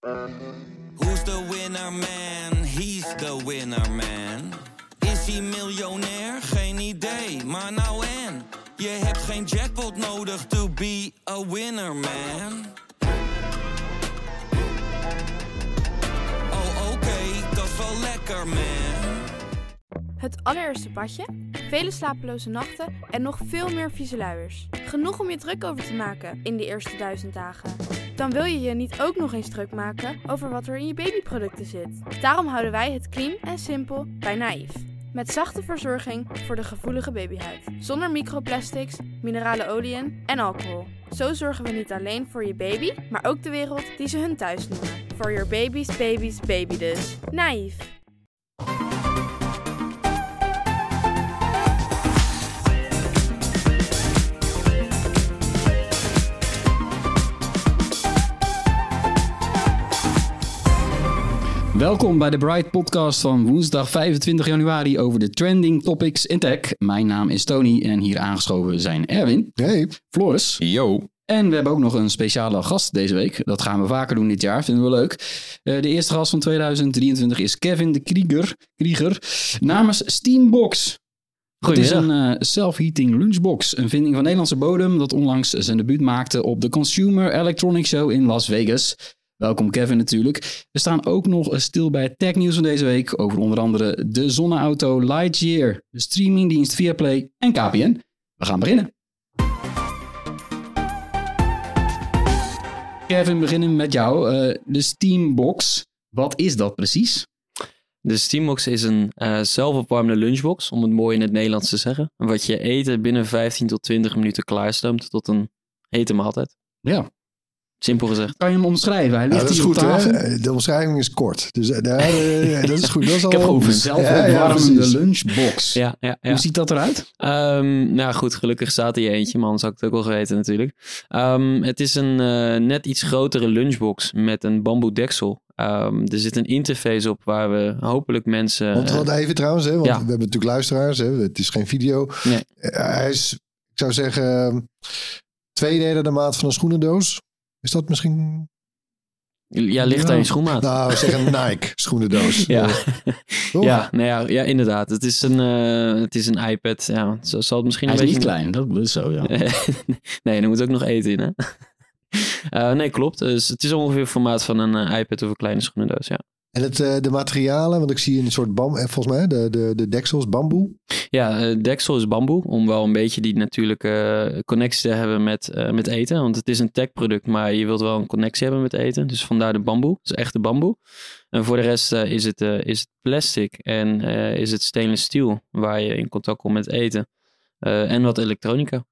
Who's the winner man? He's the winner man. Is hij miljonair? Geen idee, maar nou en. Je hebt geen jackpot nodig to be a winner man. Oh oké, dat is wel lekker man. Het allereerste padje, vele slapeloze nachten en nog veel meer vieze luiers. Genoeg om je druk over te maken in die eerste duizend dagen. Dan wil je je niet ook nog eens druk maken over wat er in je babyproducten zit. Daarom houden wij het clean en simpel bij Naïef. Met zachte verzorging voor de gevoelige babyhuid. Zonder microplastics, minerale oliën en alcohol. Zo zorgen we niet alleen voor je baby, maar ook de wereld die ze hun thuis noemen. For your baby's baby's baby dus. Naïef. Welkom bij de Bright Podcast van woensdag 25 januari over de trending topics in tech. Mijn naam is Tony en hier aangeschoven zijn Erwin, Hey. Floris Yo. en we hebben ook nog een speciale gast deze week. Dat gaan we vaker doen dit jaar, vinden we leuk. Eh, de eerste gast van 2023 is Kevin de Krieger, Krieger namens Steambox. Het is een eh, self-heating lunchbox, een vinding van Nederlandse bodem dat onlangs zijn debuut maakte op de Consumer Electronics Show in Las Vegas. Welkom Kevin natuurlijk. We staan ook nog stil bij het technieuws van deze week over onder andere de zonneauto Lightyear, de streamingdienst Viaplay en KPN. We gaan beginnen. Kevin, we beginnen met jou. Eh, de Steambox, wat is dat precies? De Steambox is een eh, zelfopwarmende lunchbox, om het mooi in het Nederlands te zeggen. Wat je eten binnen 15 tot 20 minuten klaarstoomt tot een hete maaltijd. Ja, Simpel gezegd. kan je hem omschrijven? Hij Ja, ligt dat is hier op goed, tafel. hè? De omschrijving is kort. Dus eh, daar, eh, dat is goed. Dat is al Ik heb Ja, zelfopwarmende ja, precies. lunchbox. Ja, ja, ja. Hoe ziet dat eruit? Ehm, nou goed, gelukkig staat er hier eentje, man. Zou ik het ook wel geweten natuurlijk. Ehm, het is een eh, net iets grotere lunchbox met een bamboe deksel. Ehm, er zit een interface op waar we hopelijk mensen... Want eh, wat even trouwens, hè, want ja. we hebben natuurlijk luisteraars. Hè, het is geen video. Nee. Eh, hij is, ik zou zeggen, eh, twee derde de maat van een schoenendoos. Is dat misschien... ja, ligt aan je schoenmaat. Nou, we zeggen een Nike schoenendoos. ja. Ja, nou ja, ja, inderdaad. Het is een, eh, het is een iPad. Ja, zo zal het misschien Hij een is niet beetje... klein, dat is zo, ja. nee, er moet ook nog eten in, hè? Eh, nee, klopt. Dus het is ongeveer het formaat van een eh, iPad of een kleine schoenendoos, ja. En het, eh, de materialen, want ik zie een soort bam, eh, volgens mij, de, de, de deksels, bamboe. Ja, eh, deksel is bamboe, om wel een beetje die natuurlijke connectie te hebben met, eh, met eten. Want het is een tech-product, maar je wilt wel een connectie hebben met eten. Dus vandaar de bamboe, dus echte bamboe. En voor de rest eh, is, het, eh, is het plastic en eh, is het stainless steel, waar je in contact komt met eten. Eh, en wat elektronica.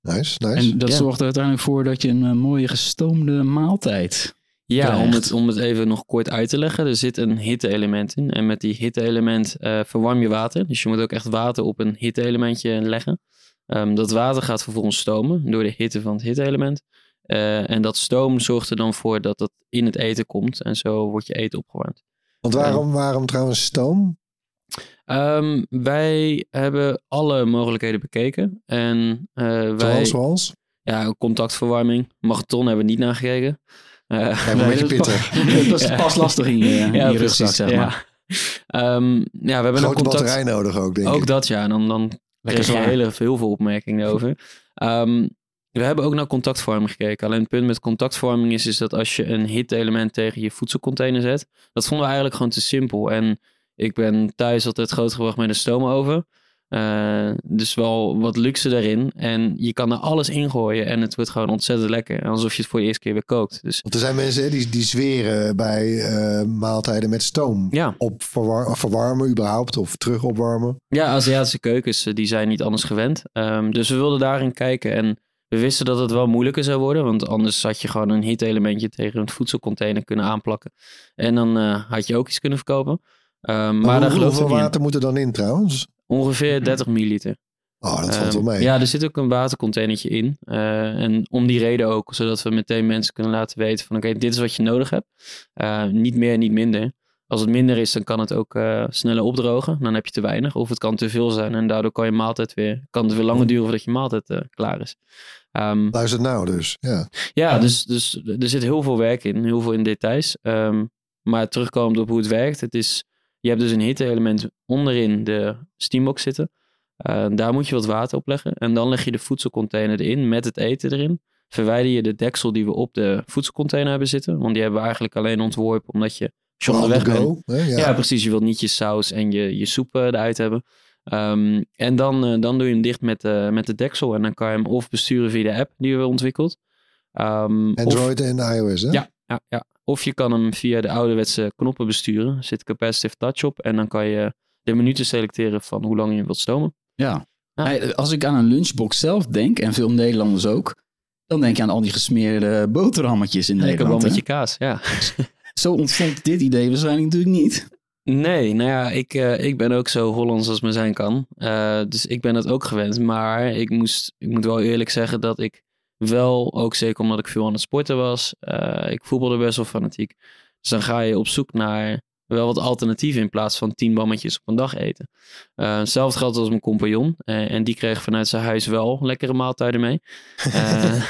Nice, nice. En dat Ja. zorgt er uiteindelijk voor dat je een mooie gestoomde maaltijd. Ja, om het, om het even nog kort uit te leggen. Er zit een hitte-element in. En met die hitte-element eh, verwarm je water. Dus je moet ook echt water op een hitte-elementje leggen. Ehm, dat water gaat vervolgens stomen door de hitte van het hitte-element. Eh, en dat stoom zorgt er dan voor dat dat in het eten komt. En zo wordt je eten opgewarmd. Want waarom, waarom trouwens stoom? Ehm, wij hebben alle mogelijkheden bekeken. En eh, wij... Zoals, zoals? Ja, contactverwarming. Magneton hebben we niet naar Kijk, een beetje pittig. pas- dat is pas lastig in je, in je rugzak, zeg maar. Ja. Ehm, ja, we hebben een Grote contact... batterij nodig ook, denk Ook ik. dat, ja. Dan, dan Lekker kreeg je heel veel opmerkingen over. Ehm, we hebben ook naar contactvorming gekeken. Alleen het punt met contactvorming is, is dat als je een hit-element tegen je voedselcontainer zet, dat vonden we eigenlijk gewoon te simpel. En ik ben thuis altijd grootgebracht met een stoomoven. Eh, dus wel wat luxe daarin. En je kan er alles ingooien en het wordt gewoon ontzettend lekker. Alsof je het voor de eerste keer weer kookt. Dus Want er zijn mensen hè, die, die zweren bij eh, maaltijden met stoom. ja, Op verwar- verwarmen überhaupt, of terug opwarmen. Ja, Aziatische keukens eh, die zijn niet anders gewend. Ehm, dus we wilden daarin kijken en we wisten dat het wel moeilijker zou worden. Want anders had je gewoon een hit-elementje tegen een voedselcontainer kunnen aanplakken. En dan had je ook iets kunnen verkopen. Ehm, maar hoe- hoeveel niet in. water moet er dan in trouwens? Ongeveer 30 milliliter. Oh, dat valt wel Ehm, mee. Ja, er zit ook een watercontainertje in. Eh, en om die reden ook, zodat we meteen mensen kunnen laten weten van oké, dit is wat je nodig hebt. Eh, niet meer, niet minder. Als het minder is, dan kan het ook eh, sneller opdrogen. Dan heb je te weinig. Of het kan te veel zijn en daardoor kan je maaltijd weer, kan het weer langer duren voordat je maaltijd klaar is. Ehm, Luister nou dus. Ja. ja, dus, dus er zit heel veel werk in, heel veel in details. Ehm, maar terugkomend op hoe het werkt, het is, je hebt dus een hitte-element onderin de steambox zitten. Eh, daar moet je wat water op leggen. En dan leg je de voedselcontainer erin met het eten erin. Verwijder je de deksel die we op de voedselcontainer hebben zitten. Want die hebben we eigenlijk alleen ontworpen omdat je, onderweg bent, hè? Ja. ja. precies. Je wilt niet je saus en je, je soep eh, eruit hebben. Ehm, en dan, eh, dan doe je hem dicht met, met de deksel. En dan kan je hem of besturen via de app die we hebben ontwikkeld. Ehm, of, Android en iOS, hè? ja, ja, ja. Of je kan hem via de ouderwetse knoppen besturen. Er zit capacitive touch op. En dan kan je de minuten selecteren van hoe lang je wilt stomen. Ja. Als ik aan een lunchbox zelf denk, en veel Nederlanders ook, dan denk je aan al die gesmeerde boterhammetjes in Lekker Nederland. met je kaas, ja. Zo ontstond dit idee waarschijnlijk natuurlijk niet. Nee, nou ja, ik, eh, ik ben ook zo Hollands als me zijn kan. Eh, dus ik ben het ook gewend. Maar ik, moest, ik moet wel eerlijk zeggen dat ik wel, ook zeker omdat ik veel aan het sporten was, eh, ik voetbalde best wel fanatiek. Dus dan ga je op zoek naar wel wat alternatieven in plaats van tien bammetjes op een dag eten. Eh, hetzelfde geldt als mijn compagnon. eh, en die kreeg vanuit zijn huis wel lekkere maaltijden mee. Eh,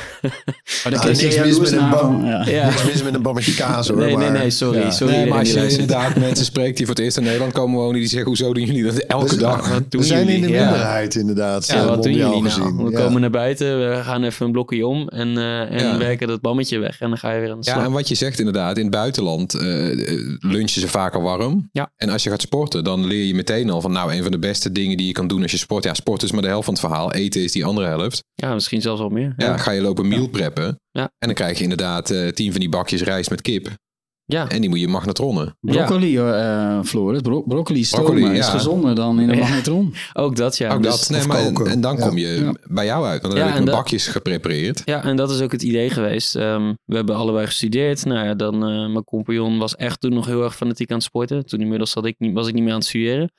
Maar Nou, niks mis met een bam. Ja. ja. Niks mis met een bammetje kaas, hoor. Nee, nee, maar- nee, sorry. Ja. sorry Nee, maar als die je luistert. inderdaad mensen spreekt die voor het eerst in Nederland komen wonen, die zeggen, hoezo doen jullie dat elke Dus- dag? Wat doen We zijn in de Ja. minderheid, inderdaad. Ja, wat doen jullie nou? gezien. We Ja. komen naar buiten, we gaan even een blokje om en, eh, en Ja. werken dat bammetje weg. En dan ga je weer aan de slag. Ja, en wat je zegt inderdaad, in het buitenland eh, lunchen ze vaker warm. Ja. En als je gaat sporten, dan leer je meteen al van nou, een van de beste dingen die je kan doen als je sport. Ja, sport is maar de helft van het verhaal. Eten is die andere helft. Ja, misschien zelfs wel meer. Ja, Ja, ga je lopen meal preppen. Ja. En dan krijg je inderdaad eh, tien van die bakjes rijst met kip. Ja. En die moet je magnetronnen. Broccoli, eh Floris. Bro broccoli stomen Broccoli, is ja. gezonder dan in een Ja. magnetron. ook dat ja. Ook Dus- dat. Nee, of maar, en, dan Ja. kom je Ja. bij jou uit. Want dan Ja, heb ik mijn bakjes geprepareerd. Ja, en dat is ook het idee geweest. Ehm, we hebben allebei gestudeerd. Nou ja, dan, eh, mijn compagnon was echt toen nog heel erg fanatiek aan het sporten. Toen inmiddels zat ik niet, was ik niet meer aan het studeren.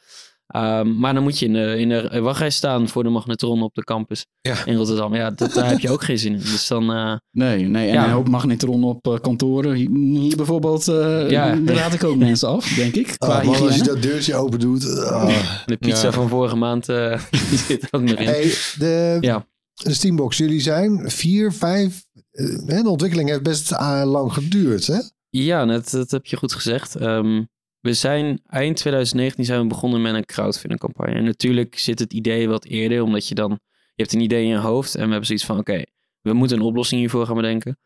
Ehm, maar dan moet je in de, in de wachtrij staan voor de magnetron op de campus Ja. in Rotterdam. Ja, dat, daar heb je ook geen zin in. Dus dan, eh, Nee, nee. En Ja. een hoop magnetron op eh, kantoren. Hier, bijvoorbeeld, eh Ja. daar raad ik ook mensen af, denk ik. Qua Ah, man, als je dat deurtje open doet. ah. de pizza Ja. van vorige maand eh, die zit ook nog in. Hey, de, Ja. de Steambox, jullie zijn vier, vijf. eh, hè, de ontwikkeling heeft best lang geduurd, hè? Ja, dat, dat heb je goed gezegd. Ehm, we zijn eind 2019 zijn we begonnen met een crowdfunding campagne. En natuurlijk zit het idee wat eerder, omdat je dan je hebt een idee in je hoofd en we hebben zoiets van oké, we moeten een oplossing hiervoor gaan bedenken.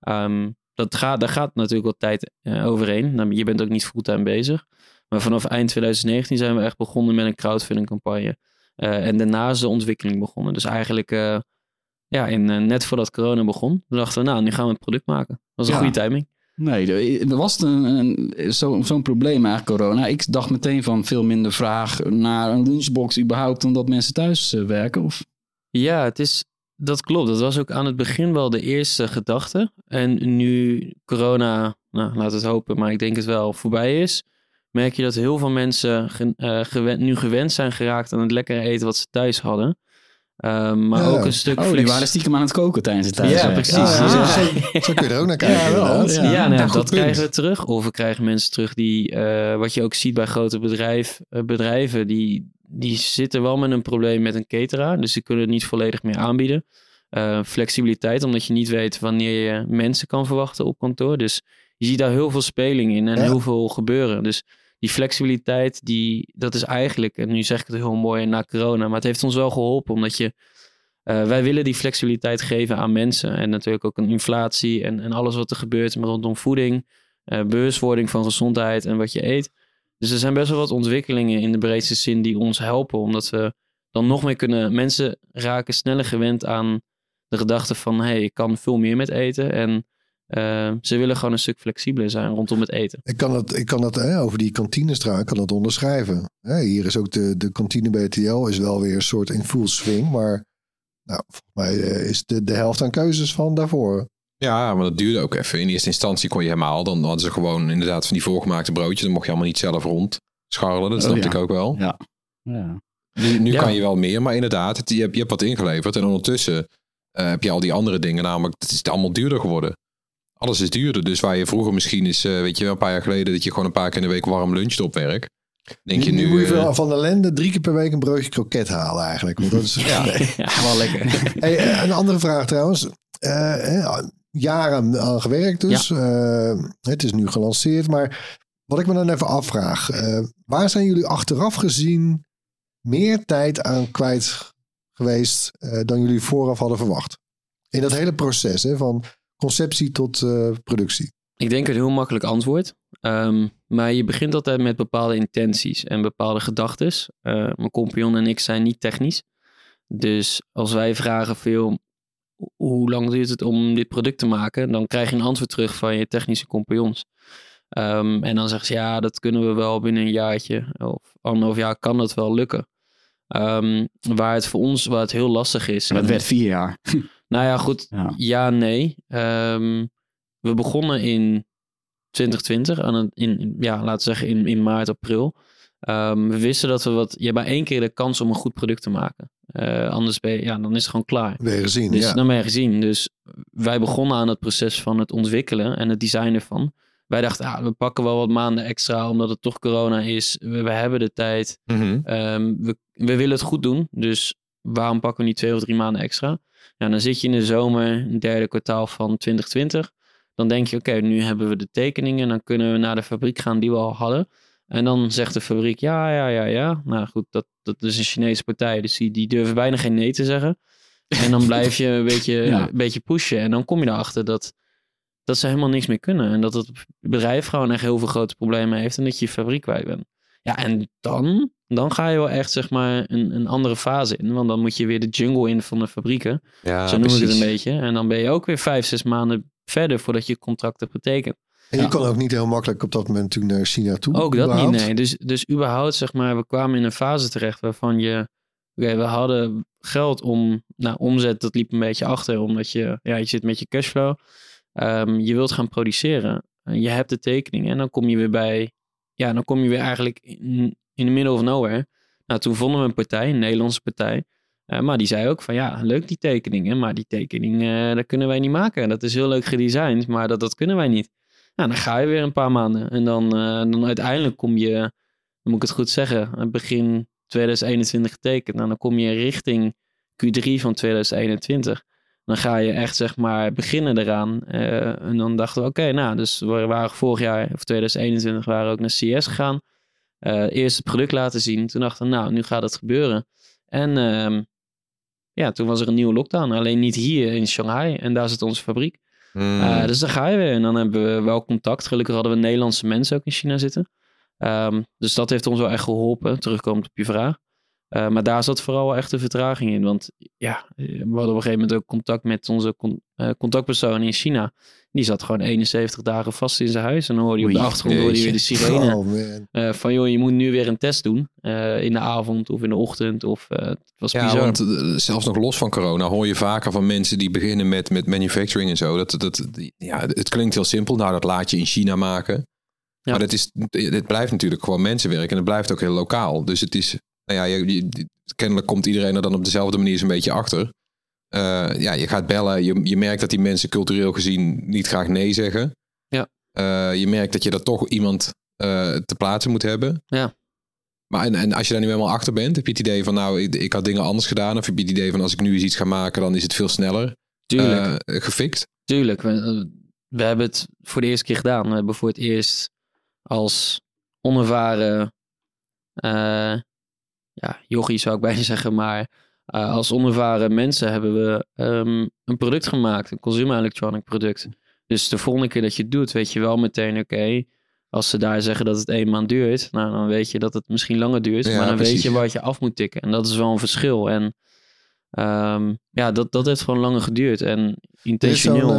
Ehm, dat gaat, daar gaat natuurlijk wat tijd eh, overheen. Nou, Je bent ook niet fulltime bezig. Maar vanaf eind 2019 zijn we echt begonnen met een crowdfunding campagne. Eh, en daarna is de ontwikkeling begonnen. Dus eigenlijk eh, ja, in, net voordat corona begon, dachten we nou, nu gaan we het product maken. Dat was een Ja. goede timing. Nee, er- was een, een, zo- zo'n probleem eigenlijk, corona. Ik dacht meteen van veel minder vraag naar een lunchbox überhaupt... omdat mensen thuis eh, werken. Of... Ja, het is, dat klopt. Dat was ook aan het begin wel de eerste gedachte. En nu corona, nou, we het hopen, maar ik denk het wel, voorbij is, merk je dat heel veel mensen eh, nu gewend zijn geraakt aan het lekkere eten wat ze thuis hadden. Ehm, maar Ja. ook een stuk Oh, die waren stiekem aan het koken tijdens het Ja, thuiswerken. precies. Ah, Dus ja. het- Zo kun je er ook naar kijken, Ja, ja. Ja, nou, ja, dat punt. krijgen we terug. Of we krijgen mensen terug die, eh, wat je ook ziet bij grote bedrijf, eh, bedrijven, die, die zitten wel met een probleem met een cateraar. Dus die kunnen het niet volledig meer aanbieden. Eh, flexibiliteit, omdat je niet weet wanneer je mensen kan verwachten op kantoor. Dus je ziet daar heel veel speling in en Ja. heel veel gebeuren. Dus die flexibiliteit, die, dat is eigenlijk, en nu zeg ik het heel mooi na corona, maar het heeft ons wel geholpen, omdat je eh, wij willen die flexibiliteit geven aan mensen. En natuurlijk ook een inflatie en, en alles wat er gebeurt rondom voeding, eh, bewustwording van gezondheid en wat je eet. Dus er zijn best wel wat ontwikkelingen in de breedste zin die ons helpen. Omdat we dan nog meer kunnen. Mensen raken sneller gewend aan de gedachte van: hé, hey, ik kan veel meer met eten. En eh, ze willen gewoon een stuk flexibeler zijn rondom het eten. Ik kan het, ik kan het hè, over die kantinestraat ik kan dat onderschrijven. Hè, hier is ook de, de kantine BTL is wel weer een soort in full swing. Maar nou, volgens mij eh, is de, de helft aan keuzes van daarvoor. Ja, maar dat duurde ook even. In eerste instantie kon je helemaal. Dan hadden ze gewoon inderdaad van die voorgemaakte broodjes. Dan mocht je allemaal niet zelf rond scharrelen. Dat Oh, snapte ja. ik ook wel. Ja. Ja. Nu, nu Ja. kan je wel meer, maar inderdaad, het- je, hebt, je hebt wat ingeleverd. En ondertussen eh, heb je al die andere dingen. Namelijk, het is allemaal duurder geworden. Alles is duurder. Dus waar je vroeger misschien is, eh, weet je wel, een paar jaar geleden... dat je gewoon een paar keer in de week warm luncht op werk. Denk je nu, nu... moet je eh, van- van de lende drie keer per week een broodje kroket halen eigenlijk. Want dat is, Ja. Nee. Ja, wel lekker. Hey, eh, een andere vraag trouwens. Eh, hè, jaren aan gewerkt dus. Eh, het is nu gelanceerd. Maar wat ik me dan even afvraag. eh, waar zijn jullie achteraf gezien meer tijd aan kwijt geweest eh, dan jullie vooraf hadden verwacht? In dat hele proces hè, van conceptie tot eh, productie. Ik denk een heel makkelijk antwoord. Ehm, maar je begint altijd met bepaalde intenties en bepaalde gedachten. mijn compagnon en ik zijn niet technisch. Dus als wij vragen veel, hoe lang duurt het om dit product te maken? Dan krijg je een antwoord terug van je technische compagnons. Ehm, en dan zeggen ze, ja, dat kunnen we wel binnen een jaartje. Of anderhalf jaar kan dat wel lukken. Ehm, waar het voor ons waar het heel lastig is. Het werd vier jaar. Nou ja, goed. Ja. Ja, nee. Ehm, we begonnen in 2020, aan het, in, ja, laten we zeggen in, in maart, april. Ehm, we wisten dat we wat. Je hebt maar één keer de kans om een goed product te maken. Eh, anders ben je, ja, dan is het gewoon klaar. Weer gezien. Dus ja. dan ben je gezien. Dus wij begonnen aan het proces van het ontwikkelen en het design ervan. Wij dachten, ah, we pakken wel wat maanden extra, omdat het toch corona is. We, we hebben de tijd. mhm. Ehm, we, we willen het goed doen, dus waarom pakken we niet twee of drie maanden extra? Ja, dan zit je in de zomer, een derde kwartaal van 2020. Dan denk je, oké, nu hebben we de tekeningen. Dan kunnen we naar de fabriek gaan die we al hadden. En dan zegt de fabriek, ja, ja, ja, ja. Nou goed, dat, dat is een Chinese partij, dus die, die durven bijna geen nee te zeggen. En dan blijf je een beetje, Ja. een beetje pushen. En dan kom je erachter dat, dat ze helemaal niks meer kunnen. En dat het bedrijf gewoon echt heel veel grote problemen heeft. En dat je je fabriek kwijt bent. Ja, en dan, dan ga je wel echt zeg maar een, een andere fase in. Want dan moet je weer de jungle in van de fabrieken. ja, zo noem ik het precies. een beetje. En dan ben je ook weer vijf, zes maanden verder voordat je contract hebt getekend. En je Ja. kon ook niet heel makkelijk op dat moment natuurlijk naar China toe. Ook dat überhaupt. niet, nee. Dus, dus überhaupt, zeg maar, we kwamen in een fase terecht waarvan je... Oké, we hadden geld om... Nou, omzet, dat liep een beetje achter, omdat je... Ja, je zit met je cashflow. Ehm, je wilt gaan produceren. En je hebt de tekening en dan kom je weer bij... Ja, dan kom je weer eigenlijk in, in the middle of nowhere. Nou, toen vonden we een partij, een Nederlandse partij. Eh, maar die zei ook van, ja, leuk die tekeningen. Maar die tekening, eh, dat kunnen wij niet maken. Dat is heel leuk gedesigned, maar dat, dat kunnen wij niet. Nou, dan ga je weer een paar maanden. En dan, eh, dan uiteindelijk kom je, moet ik het goed zeggen, begin 2021 getekend. Nou, dan kom je richting Q3 van 2021. Dan ga je echt, zeg maar, beginnen eraan. En dan dachten we, oké, nou, dus we waren vorig jaar, of 2021, waren we ook naar CS gegaan. Eh, eerst het product laten zien. Toen dachten we, nou, nu gaat het gebeuren. En ehm, ja, toen was er een nieuwe lockdown. Alleen niet hier in Shanghai. En daar zit onze fabriek. Mm. Uh, dus dan ga je weer. En dan hebben we wel contact. Gelukkig hadden we Nederlandse mensen ook in China zitten. Um, dus dat heeft ons wel echt geholpen. Terugkomend op je vraag. Uh, maar daar zat vooral echt de vertraging in. Want ja, we hadden op een gegeven moment ook contact met onze con uh, contactpersoon in China. Die zat gewoon 71 dagen vast in zijn huis. En dan hoorde je op de achtergrond hoorde je weer de sirene. Oh. Uh, van joh, je moet nu weer een test doen. In de avond of in de ochtend. Of, het was ja, bizar. want zelfs nog los van corona hoor je vaker van mensen die beginnen met, met manufacturing en zo. Dat, dat, ja, het klinkt heel simpel. Nou, dat laat je in China maken. Ja. Maar dat is, het blijft natuurlijk gewoon mensenwerk. En het blijft ook heel lokaal. Dus het is, nou ja, je, je, kennelijk komt iedereen er dan op dezelfde manier een beetje achter. Uh, ja, je gaat bellen. Je, je merkt dat die mensen cultureel gezien niet graag nee zeggen. Ja. Uh, je merkt dat je er toch iemand uh, te plaatsen moet hebben. Ja. Maar en, en als je daar nu helemaal achter bent, heb je het idee van nou, ik, ik had dingen anders gedaan. Of heb je het idee van als ik nu eens iets ga maken, dan is het veel sneller Tuurlijk. Gefixt. Tuurlijk. We, we hebben het voor de eerste keer gedaan. We hebben voor het eerst als onervaren ja, jochie zou ik bijna zeggen, maar uh, als onervaren mensen hebben we um, een product gemaakt, een consumer electronic product. Dus de volgende keer dat je het doet, weet je wel meteen, oké, okay, als ze daar zeggen dat het één maand duurt, nou dan weet je dat het misschien langer duurt, ja, maar dan precies. weet je wat je af moet tikken. En dat is wel een verschil. En um, ja, dat, dat heeft gewoon langer geduurd en intentioneel.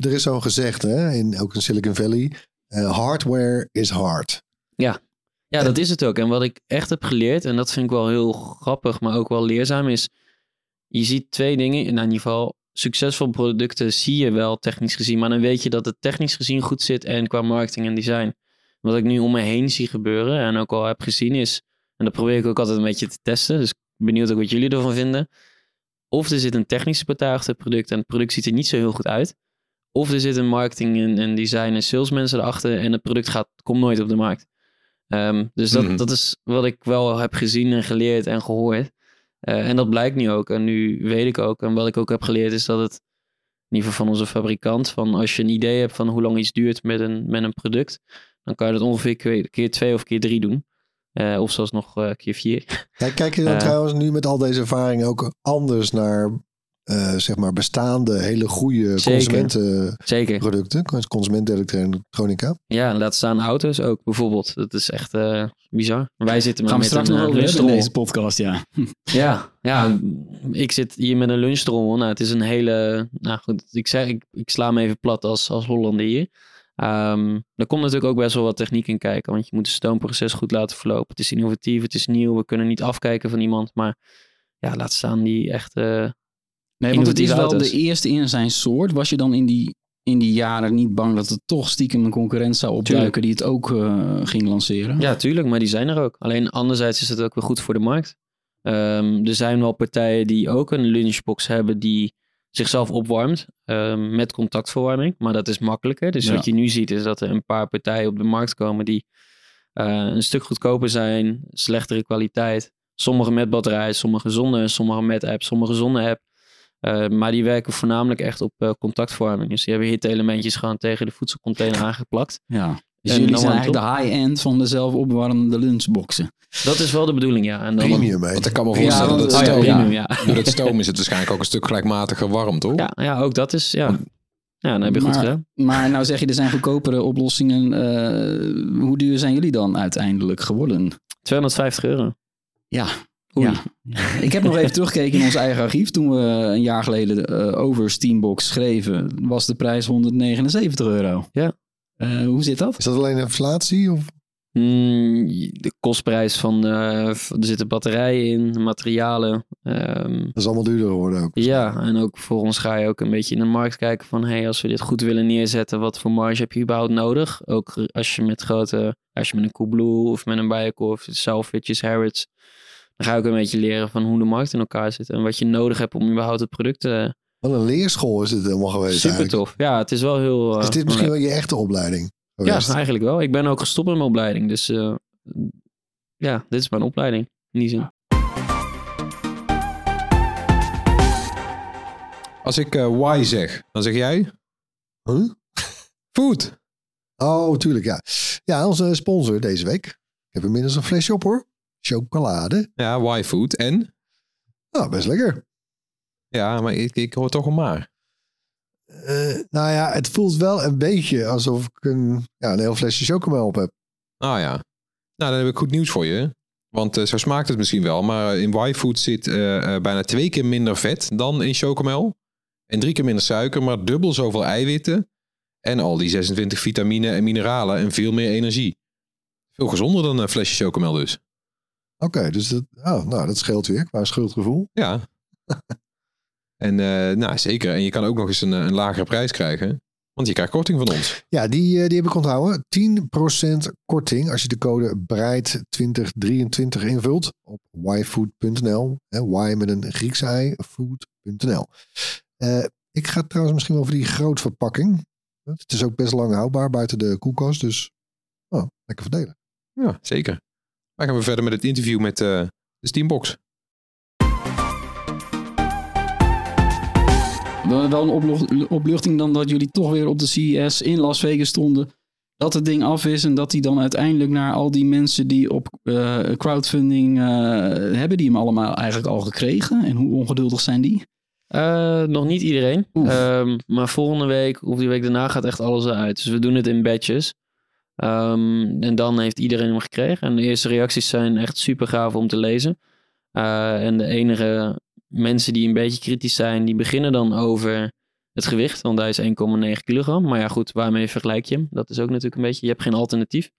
Er is zo'n uh, gezegd, hè, in, ook in Silicon Valley, uh, hardware is hard. Ja, ja, dat is het ook. En wat ik echt heb geleerd, en dat vind ik wel heel grappig, maar ook wel leerzaam, is je ziet twee dingen. In ieder geval, succesvolle producten zie je wel technisch gezien, maar dan weet je dat het technisch gezien goed zit en qua marketing en design. Wat ik nu om me heen zie gebeuren en ook al heb gezien is, en dat probeer ik ook altijd een beetje te testen, dus benieuwd ook wat jullie ervan vinden. Of er zit een technische partij achter het product en het product ziet er niet zo heel goed uit. Of er zit een marketing en, en design en salesmensen erachter en het product gaat, komt nooit op de markt. Ehm, dus dat, Mhm. dat is wat ik wel heb gezien en geleerd en gehoord. Eh, en dat blijkt nu ook. En nu weet ik ook. En wat ik ook heb geleerd is dat het, in ieder geval van onze fabrikant, van als je een idee hebt van hoe lang iets duurt met een, met een product, dan kan je dat ongeveer keer, twee of keer drie doen. Eh, of zelfs nog eh, keer vier. Kijk, kijk je dan trouwens nu met al deze ervaring ook anders naar eh, zeg maar bestaande hele goede consumentenproducten, Zeker. consumentenelektronica? Ja, en laat staan auto's ook bijvoorbeeld. Dat is echt eh, bizar. Wij zitten we met straks een nog eh, over hebben in deze podcast, ja. Ja, ja, ik zit hier met een lunchtrommel. Nou, het is een hele. Nou goed, ik zeg, ik, ik sla hem even plat als, als Hollander hier. Ehm er komt natuurlijk ook best wel wat techniek in kijken, want je moet het stoomproces goed laten verlopen. Het is innovatief, het is nieuw, we kunnen niet afkijken van iemand, maar ja, laat staan die echt. Nee, want het is wel auto's. de eerste in zijn soort. Was je dan in die, in die jaren niet bang dat er toch stiekem een concurrent zou opduiken die het ook eh, ging lanceren? Ja, tuurlijk, maar die zijn er ook. Alleen anderzijds is het ook weer goed voor de markt. Ehm, er zijn wel partijen die ook een lunchbox hebben die zichzelf opwarmt ehm, met contactverwarming. Maar dat is makkelijker. Dus Ja. wat je nu ziet is dat er een paar partijen op de markt komen die eh, een stuk goedkoper zijn, slechtere kwaliteit. Sommige met batterij, sommige zonder, sommige met app, sommige zonder app. Eh, maar die werken voornamelijk echt op eh, contactverwarming. Dus die hebben hitte-elementjes gewoon tegen de voedselcontainer aangeplakt. Ja. Dus En jullie zijn eigenlijk de high-end van de zelfopwarmende lunchboxen. Dat is wel de bedoeling, ja. En dan, Premium, hè? Want ik kan me Ja, voorstellen dat Oh ja, stoom, premium, ja. door het stoom is het waarschijnlijk ook een stuk gelijkmatiger warm, toch? Ja, ja, ook dat is, ja. Ja, dan heb je goed gedaan. Maar nou zeg je, er zijn goedkopere oplossingen. Eh, hoe duur zijn jullie dan uiteindelijk geworden? 250 euro. Ja, Oei. ja. Ik heb nog even teruggekeken in ons eigen archief. Toen we een jaar geleden eh, over Steambox schreven, was de prijs 179 euro. Ja. Eh, hoe zit dat? Is dat alleen inflatie? Of? Mm, de kostprijs van, eh, er zitten batterijen in, materialen. ehm, Dat is allemaal duurder geworden ook. ja, en ook voor ons ga je ook een beetje in de markt kijken van... hey, als we dit goed willen neerzetten, wat voor marge heb je überhaupt nodig? Ook als je met grote, als je met een Coolblue of met een Bijenkorf, Salvages, Harrods... dan ga je ook een beetje leren van hoe de markt in elkaar zit... en wat je nodig hebt om überhaupt het product te... Wat een leerschool is het helemaal geweest Super eigenlijk. tof. Ja, het is wel heel... eh, Is dit misschien wel je echte opleiding Ja, eigenlijk wel. Ik ben ook gestopt met mijn opleiding. Dus eh, ja, dit is mijn opleiding. In die zin. Als ik eh why zeg, dan zeg jij Huh? food. Oh, tuurlijk, ja. Ja, onze sponsor deze week. Ik heb inmiddels een flesje op hoor. Chocolade. Ja, why food. En? Nou, best lekker. Ja, maar ik, ik hoor toch een maar. Eh, nou ja, het voelt wel een beetje alsof ik een, ja, een heel flesje chocomel op heb. Ah ja. Nou, dan heb ik goed nieuws voor je. Want eh, zo smaakt het misschien wel. Maar in Y-food zit eh, bijna twee keer minder vet dan in chocomel. En drie keer minder suiker, maar dubbel zoveel eiwitten. En al die 26 vitamine en mineralen en veel meer energie. Veel gezonder dan een flesje chocomel dus. Oké, dus dat, oh, nou, dat scheelt weer qua schuldgevoel. Ja. en eh, nou, zeker. En je kan ook nog eens een, eh, een lagere prijs krijgen. Want je krijgt korting van ons. Ja, die, eh, die heb ik onthouden. 10% korting als je de code BREID2023 invult op yfood.nl. Y met een Griekse i, food.nl. Ik ga trouwens misschien wel voor die grootverpakking. Het is ook best lang houdbaar buiten de koelkast, dus oh, lekker verdelen. Ja, zeker. Dan gaan we verder met het interview met eh, de Steambox. Wel wel een opluchting dan dat jullie toch weer op de CES in Las Vegas stonden. Dat het ding af is en dat die dan uiteindelijk naar al die mensen die op eh, crowdfunding eh, hebben, die hem allemaal eigenlijk al gekregen. En hoe ongeduldig zijn die? Eh, nog niet iedereen. Ehm, maar volgende week of die week daarna gaat echt alles eruit. Dus we doen het in batches. Ehm, en dan heeft iedereen hem gekregen. En de eerste reacties zijn echt super gaaf om te lezen. Eh, en de enige mensen die een beetje kritisch zijn, die beginnen dan over het gewicht. Want hij is 1,9 kilogram. Maar ja, goed, waarmee vergelijk je hem? Dat is ook natuurlijk een beetje, je hebt geen alternatief.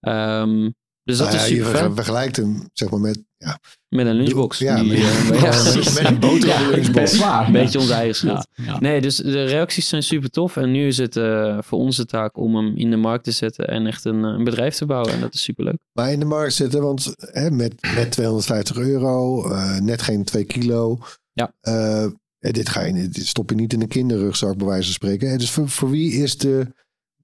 Ehm, dus dat Nou is ja, je super fijn. vergelijkt hem zeg maar met ja, Met een lunchbox. Ja, Die, met- eh, ja, met- precies. met een boterham Ja, lunchbox. Een Ja. beetje onze eigen schuld. Ja. Nee, dus de reacties zijn super tof. En nu is het eh, voor ons de taak om hem in de markt te zetten en echt een, eh, een bedrijf te bouwen. En dat is super leuk. maar in de markt zitten. Want hè, met, met 250 euro, eh, net geen 2 kilo. Ja. Eh, eh, dit, ga je, niet- dit stop je niet in een kinderrugzak, bij wijze van spreken. Dus voor, voor wie is de.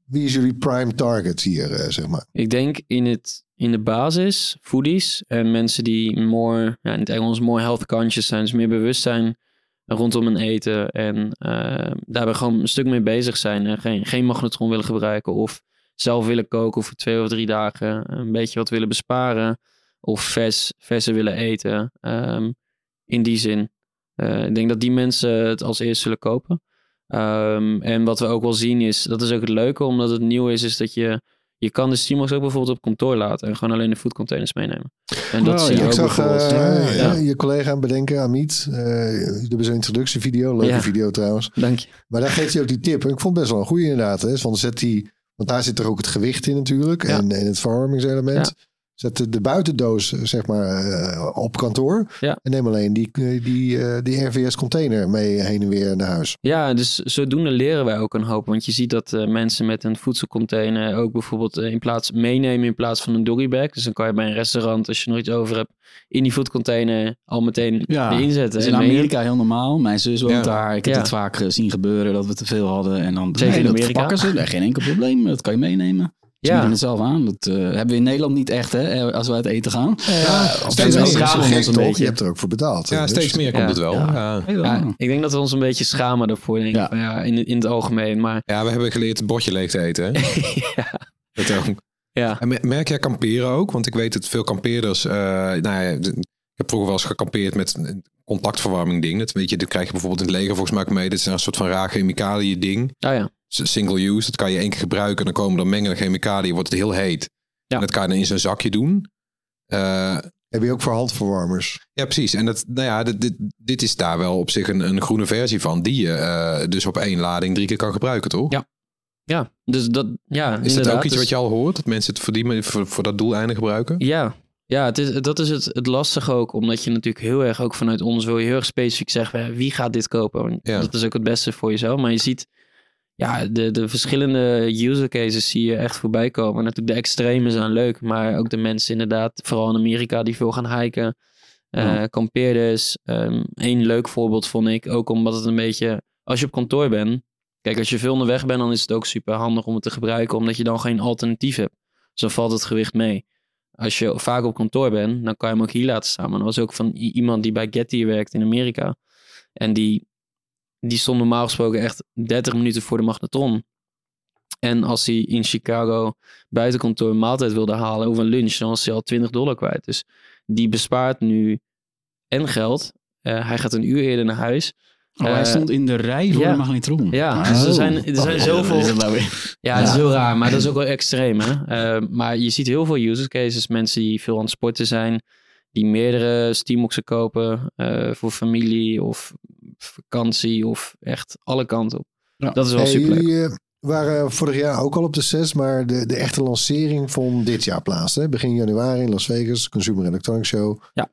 Wie is jullie prime target hier, zeg maar? Ik denk in het in de basis, foodies en mensen die more, ja, in het Engels more health conscious zijn, dus meer bewust zijn rondom hun eten en uh, daarbij gewoon een stuk mee bezig zijn en geen, geen magnetron willen gebruiken of zelf willen koken voor twee of drie dagen, een beetje wat willen besparen of vers, verse willen eten. Um, in die zin. Uh, ik denk dat die mensen het als eerst zullen kopen. Um, en wat we ook wel zien is, dat is ook het leuke omdat het nieuw is, is dat je je kan de Simox ook bijvoorbeeld op kantoor laten en gewoon alleen de foodcontainers meenemen. En dat oh, zie je ik ook zag bijvoorbeeld. uh, ja. je collega bedenken, Amit, uh, is een introductievideo, leuke Ja. video trouwens. Dank je. Maar daar geeft hij ook die tip. En ik vond het best wel een goede inderdaad. Hè? Want, zet die, want daar zit er ook het gewicht in natuurlijk. Ja. En, en het verwarmingselement. Zet de, buitendoos zeg maar eh, op kantoor. Ja. En neem alleen die, die, die, eh, die RVS container mee heen en weer naar huis. Ja, dus zodoende leren wij ook een hoop. Want je ziet dat eh, mensen met een voedselcontainer ook bijvoorbeeld eh, in plaats meenemen in plaats van een doggybag. Dus dan kan je bij een restaurant, als je nog iets over hebt, in die foodcontainer al meteen Ja, erin Dat zetten. is in. Amerika heel normaal. Mijn zus woont Ja. daar. Ik heb Ja. het vaak gezien gebeuren dat we te veel hadden. En dan Zeker nee, in dat Amerika. pakken ze. Nee, geen enkel probleem. Dat kan je meenemen. Ze bieden het zelf aan. Dat eh, hebben we in Nederland niet echt, hè, eh, als we uit eten gaan. Ja, steeds wel meer. Gek, toch? Je hebt er ook voor betaald. Ja, Dus- steeds meer komt Ja. het wel. Ja. Ja. Ja. ja, ik denk dat we ons een beetje schamen daarvoor, denk ik. Ja. Van, Ja, in, in het algemeen. Maar Ja, we hebben geleerd het bordje leeg te eten. Hè? ja, Dat ook. ja, En me- merk jij kamperen ook? Want ik weet dat veel kampeerders... eh, nou ja, ik heb vroeger wel eens gekampeerd met een contactverwarming ding. Dat, weet je, dat krijg je bijvoorbeeld in het leger volgens mij ook mee. Dit is een soort van raar chemicaliën ding. oh ja. Single use, dat kan je één keer gebruiken. En dan komen er mengende chemicaliën, wordt het heel heet. Ja. En dat kan je dan in zo'n zakje doen. Eh, Heb je ook voor handverwarmers. ja, precies. En dat, nou ja, dit, dit, dit is daar wel op zich een, een groene versie van. Die je eh, dus op één lading drie keer kan gebruiken, toch? Ja, Ja, dus dat, ja, Is dat ook iets Dus- wat je al hoort? Dat mensen het voor, die, voor, voor dat doeleinde gebruiken? Ja, ja het is, dat is het, het lastige ook. Omdat je natuurlijk heel erg, ook vanuit ons, wil je heel erg specifiek zeggen... wie gaat dit kopen? Ja. Dat is ook het beste voor jezelf. Maar je ziet, ja, de, de verschillende user cases zie je echt voorbij komen. En natuurlijk de extreme zijn leuk. Maar ook de mensen inderdaad, vooral in Amerika, die veel gaan hiken. eh Ja. kampeerders. Ehm Eén leuk voorbeeld vond ik, ook omdat het een beetje... Als je op kantoor bent... Kijk, als je veel onderweg bent, dan is het ook super handig om het te gebruiken. Omdat je dan geen alternatief hebt. Dan valt het gewicht mee als je vaak op kantoor bent, dan kan je hem ook hier laten staan. Maar dat was ook van iemand die bij Getty werkt in Amerika. En die, die stond normaal gesproken echt 30 minuten voor de magnetron. En als hij in Chicago buiten kantoor een maaltijd wilde halen of een lunch, dan was hij al 20 dollar kwijt. Dus die bespaart nu en geld. Eh, hij gaat een uur eerder naar huis. Oh, hij Eh, stond in de rij voor ja. de magnetron. Ja, Oh. dus er zijn, er zijn Oh, zoveel... nou? Ja, het is heel raar, maar dat is ook wel extreem. Hè? Eh, maar je ziet heel veel use cases. Mensen die veel aan het sporten zijn. Die meerdere Steamoxen kopen. voor familie of vakantie of echt alle kanten op. Ja. Dat is wel Hey, super leuk. jullie eh, waren vorig jaar ook al op de 6, maar de, de echte lancering vond dit jaar plaats. Hè? Begin januari in Las Vegas, Consumer Electronics Show. Ja.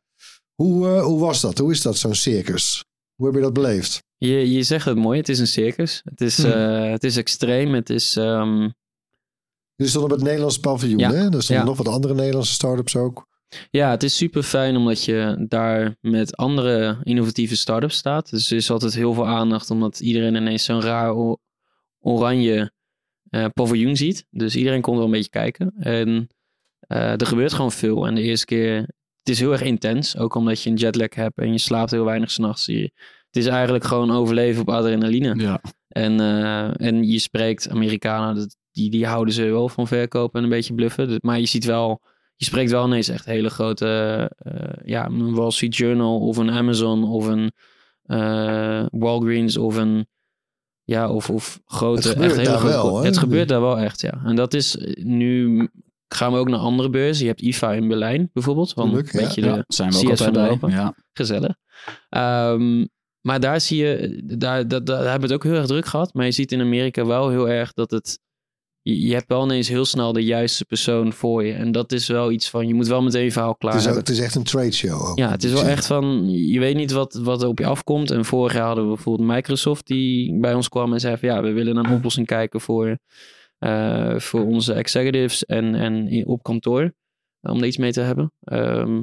Hoe, eh, hoe was dat? Hoe is dat, zo'n circus? Hoe heb je dat beleefd? Je, je zegt het mooi, het is een circus. Het is, Hm. eh, het is extreem. Het is... ehm, Je stond op het Nederlandse paviljoen, Ja. hè? Er stonden Ja. nog wat andere Nederlandse start-ups ook. Ja, het is super fijn omdat je daar met andere innovatieve start-ups staat. Dus er is altijd heel veel aandacht omdat iedereen ineens zo'n raar oranje eh, paviljoen ziet. Dus iedereen komt wel een beetje kijken. En eh, er gebeurt gewoon veel. En de eerste keer, het is heel erg intens. Ook omdat je een jetlag hebt en je slaapt heel weinig s'nachts. Het is eigenlijk gewoon overleven op adrenaline. Ja. En, eh, en je spreekt Amerikanen, die, die houden ze wel van verkopen en een beetje bluffen. Dus- Maar je ziet wel, je spreekt wel ineens echt hele grote, eh, ja, een Wall Street Journal of een Amazon of een eh, Walgreens of een, ja, of, of grote, Het gebeurt echt hele daar grote- wel, hè? Het gebeurt daar wel echt, ja. En dat is, nu gaan we ook naar andere beurzen. Je hebt IFA in Berlijn bijvoorbeeld, een beetje Ja, de zijn we ook CS altijd van bij. Europa Ja. gezellig. Ehm, maar daar zie je, daar, daar, daar hebben we het ook heel erg druk gehad. Maar je ziet in Amerika wel heel erg dat het, je, hebt wel ineens heel snel de juiste persoon voor je. En dat is wel iets van, je moet wel meteen je verhaal klaar Het is, ook- het is echt een trade show ook. Ja, het is wel echt van, je weet niet wat, wat er op je afkomt. En vorig jaar hadden we bijvoorbeeld Microsoft die bij ons kwam en zei van, ja, we willen naar een oplossing kijken voor, eh, voor onze executives en, en op kantoor. Om er iets mee te hebben. Ehm,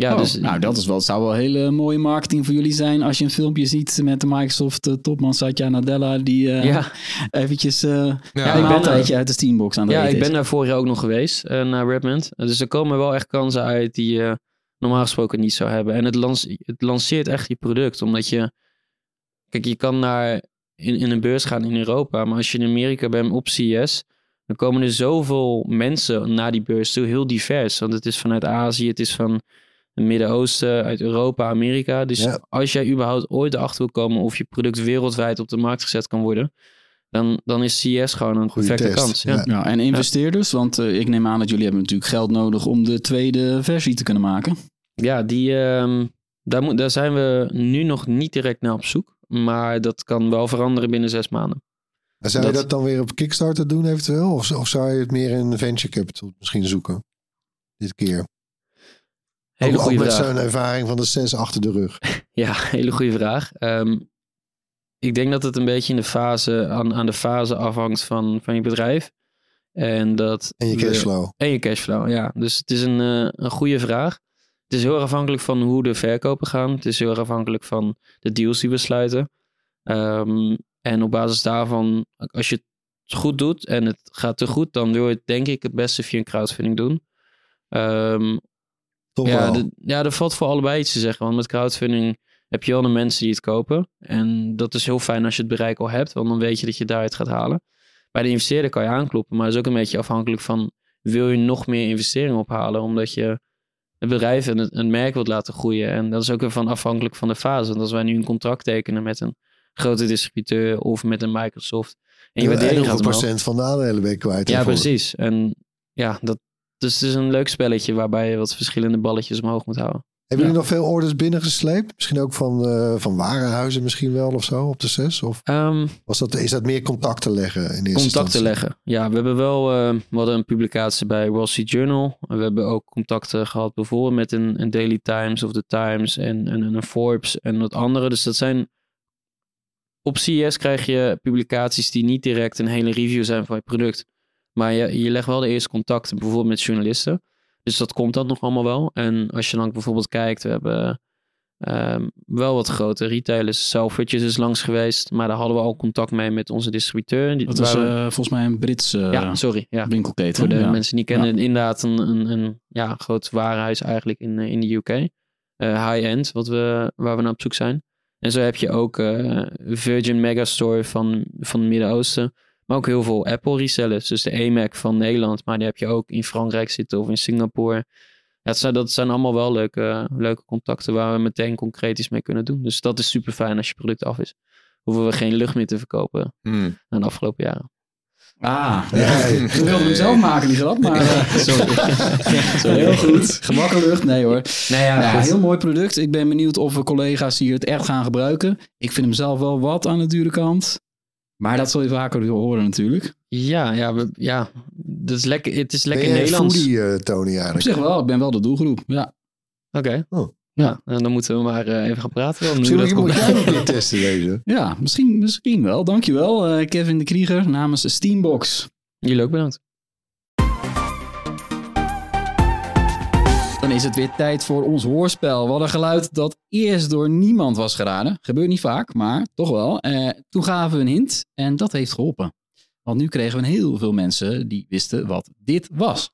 Ja, Oh, dus nou, dat is wel, het zou wel hele mooie marketing voor jullie zijn als je een filmpje ziet met de Microsoft eh, topman Satya Nadella die eh, ja, eventjes eh Ja, ik een ben, maaltijdje uit de Steambox aan de ja, ik ben daar vorig jaar ook nog geweest eh, naar Redmond. Dus er komen wel echt kansen uit die je normaal gesproken niet zou hebben. En het, lance- het lanceert echt je product, omdat je... Kijk, je kan naar in, in een beurs gaan in Europa, maar als je in Amerika bent op CES, dan komen er zoveel mensen naar die beurs toe, heel divers. Want het is vanuit Azië, het is van het Midden-Oosten, uit Europa, Amerika. Dus Ja. als jij überhaupt ooit erachter wil komen of je product wereldwijd op de markt gezet kan worden, dan, dan is CES gewoon een Goeie perfecte test, kans. Ja. ja. Ja, en investeerders, want eh, ik neem aan dat jullie hebben natuurlijk geld nodig om de tweede versie te kunnen maken. Ja, die, ehm, daar, moet, daar zijn we nu nog niet direct naar op zoek. Maar dat kan wel veranderen binnen zes maanden. Maar zou je Dat- dat dan weer op Kickstarter doen eventueel? Of, of zou je het meer in venture capital misschien zoeken? Dit keer. Hele ook, ook goede met vraag. zo'n ervaring van de zes achter de rug. Ja, hele goede vraag. Ehm, ik denk dat het een beetje in de fase, aan, aan de fase afhangt van, van je bedrijf. En, dat En je cashflow. En je cashflow, ja. Dus het is een, eh, een goede vraag. Het is heel erg afhankelijk van hoe de verkopen gaan. Het is heel erg afhankelijk van de deals die we sluiten. Ehm, en op basis daarvan, als je het goed doet en het gaat te goed, dan wil je het denk ik het beste via een crowdfunding doen. Ehm, Toch ja, de- ja, er valt voor allebei iets te zeggen. Want met crowdfunding heb je wel de mensen die het kopen. En dat is heel fijn als je het bereik al hebt, want dan weet je dat je het daaruit gaat halen. Bij de investeerder kan je aankloppen, maar het is ook een beetje afhankelijk van... wil je nog meer investeringen ophalen, omdat je het bedrijf en het, het merk wilt laten groeien. En dat is ook weer van afhankelijk van de fase. Want als wij nu een contract tekenen met een grote distributeur of met een Microsoft... en je waardering gaat omhoog. procent van de aandelen ben je kwijt. Ja, precies. En ja, dat, dus het is een leuk spelletje waarbij je wat verschillende balletjes omhoog moet houden. Hebben Ja. jullie nog veel orders binnengesleept? Misschien ook van, eh, van warenhuizen misschien wel of zo op de zes? Of Ehm, was dat, is dat meer contacten leggen in eerste contacten instantie? leggen. Ja, we hebben wel eh, we hadden een publicatie bij Wall Street Journal. We hebben ook contacten gehad bijvoorbeeld met een, een Daily Times of The Times en, en, een Forbes en wat andere. Dus dat zijn... Op CES krijg je publicaties die niet direct een hele review zijn van je product. Maar je, je legt wel de eerste contacten, bijvoorbeeld met journalisten. Dus dat komt dan nog allemaal wel. En als je dan bijvoorbeeld kijkt, we hebben ehm, wel wat grote retailers. Selfridges is langs geweest, maar daar hadden we al contact mee met onze distributeur. Dat was we- volgens mij een Brits ja, sorry. Ja. winkelketen. Voor de ja. mensen die kennen, inderdaad een, een, een ja, groot warenhuis eigenlijk in, eh, in de UK. Eh, High-end, wat we, waar we naar op zoek zijn. En zo heb je ook Virgin Megastore van, van het Midden-Oosten. Maar ook heel veel Apple resellers. Dus de AMAC van Nederland. Maar die heb je ook in Frankrijk zitten of in Singapore. Ja, zijn, dat zijn allemaal wel leuke, leuke contacten waar we meteen concreet iets mee kunnen doen. Dus dat is super fijn als je product af is. Hoeven we geen lucht meer te verkopen Hmm. na de afgelopen jaren. Ah, Ja, ja. we wilden hem zelf maken, die grap, maar eh, Sorry. Sorry. heel goed. Gebakken lucht, nee hoor. Nou ja, heel mooi product. Ik ben benieuwd of we collega's hier het echt gaan gebruiken. Ik vind hem zelf wel wat aan de dure kant. Maar dat zul je vaker horen natuurlijk. Ja, ja, we, ja. Dat is lekker, het is Ben lekker jij Nederlands. foodie, eh, Tony, Op eigenlijk? zich wel, ik ben wel de doelgroep. Ja. Oké. Oh. Ja, en dan moeten we maar eh, even gaan praten. Dan Misschien dat moet, jij nog een keer testen deze. Ja, misschien, misschien wel. Dankjewel, eh Kevin de Krieger namens Steambox. Jullie ook bedankt. Dan is het weer tijd voor ons hoorspel. We hadden een geluid dat eerst door niemand was geraden. Gebeurt niet vaak, maar toch wel. Eh, toen gaven we een hint en dat heeft geholpen. Want nu kregen we heel veel mensen die wisten wat dit was.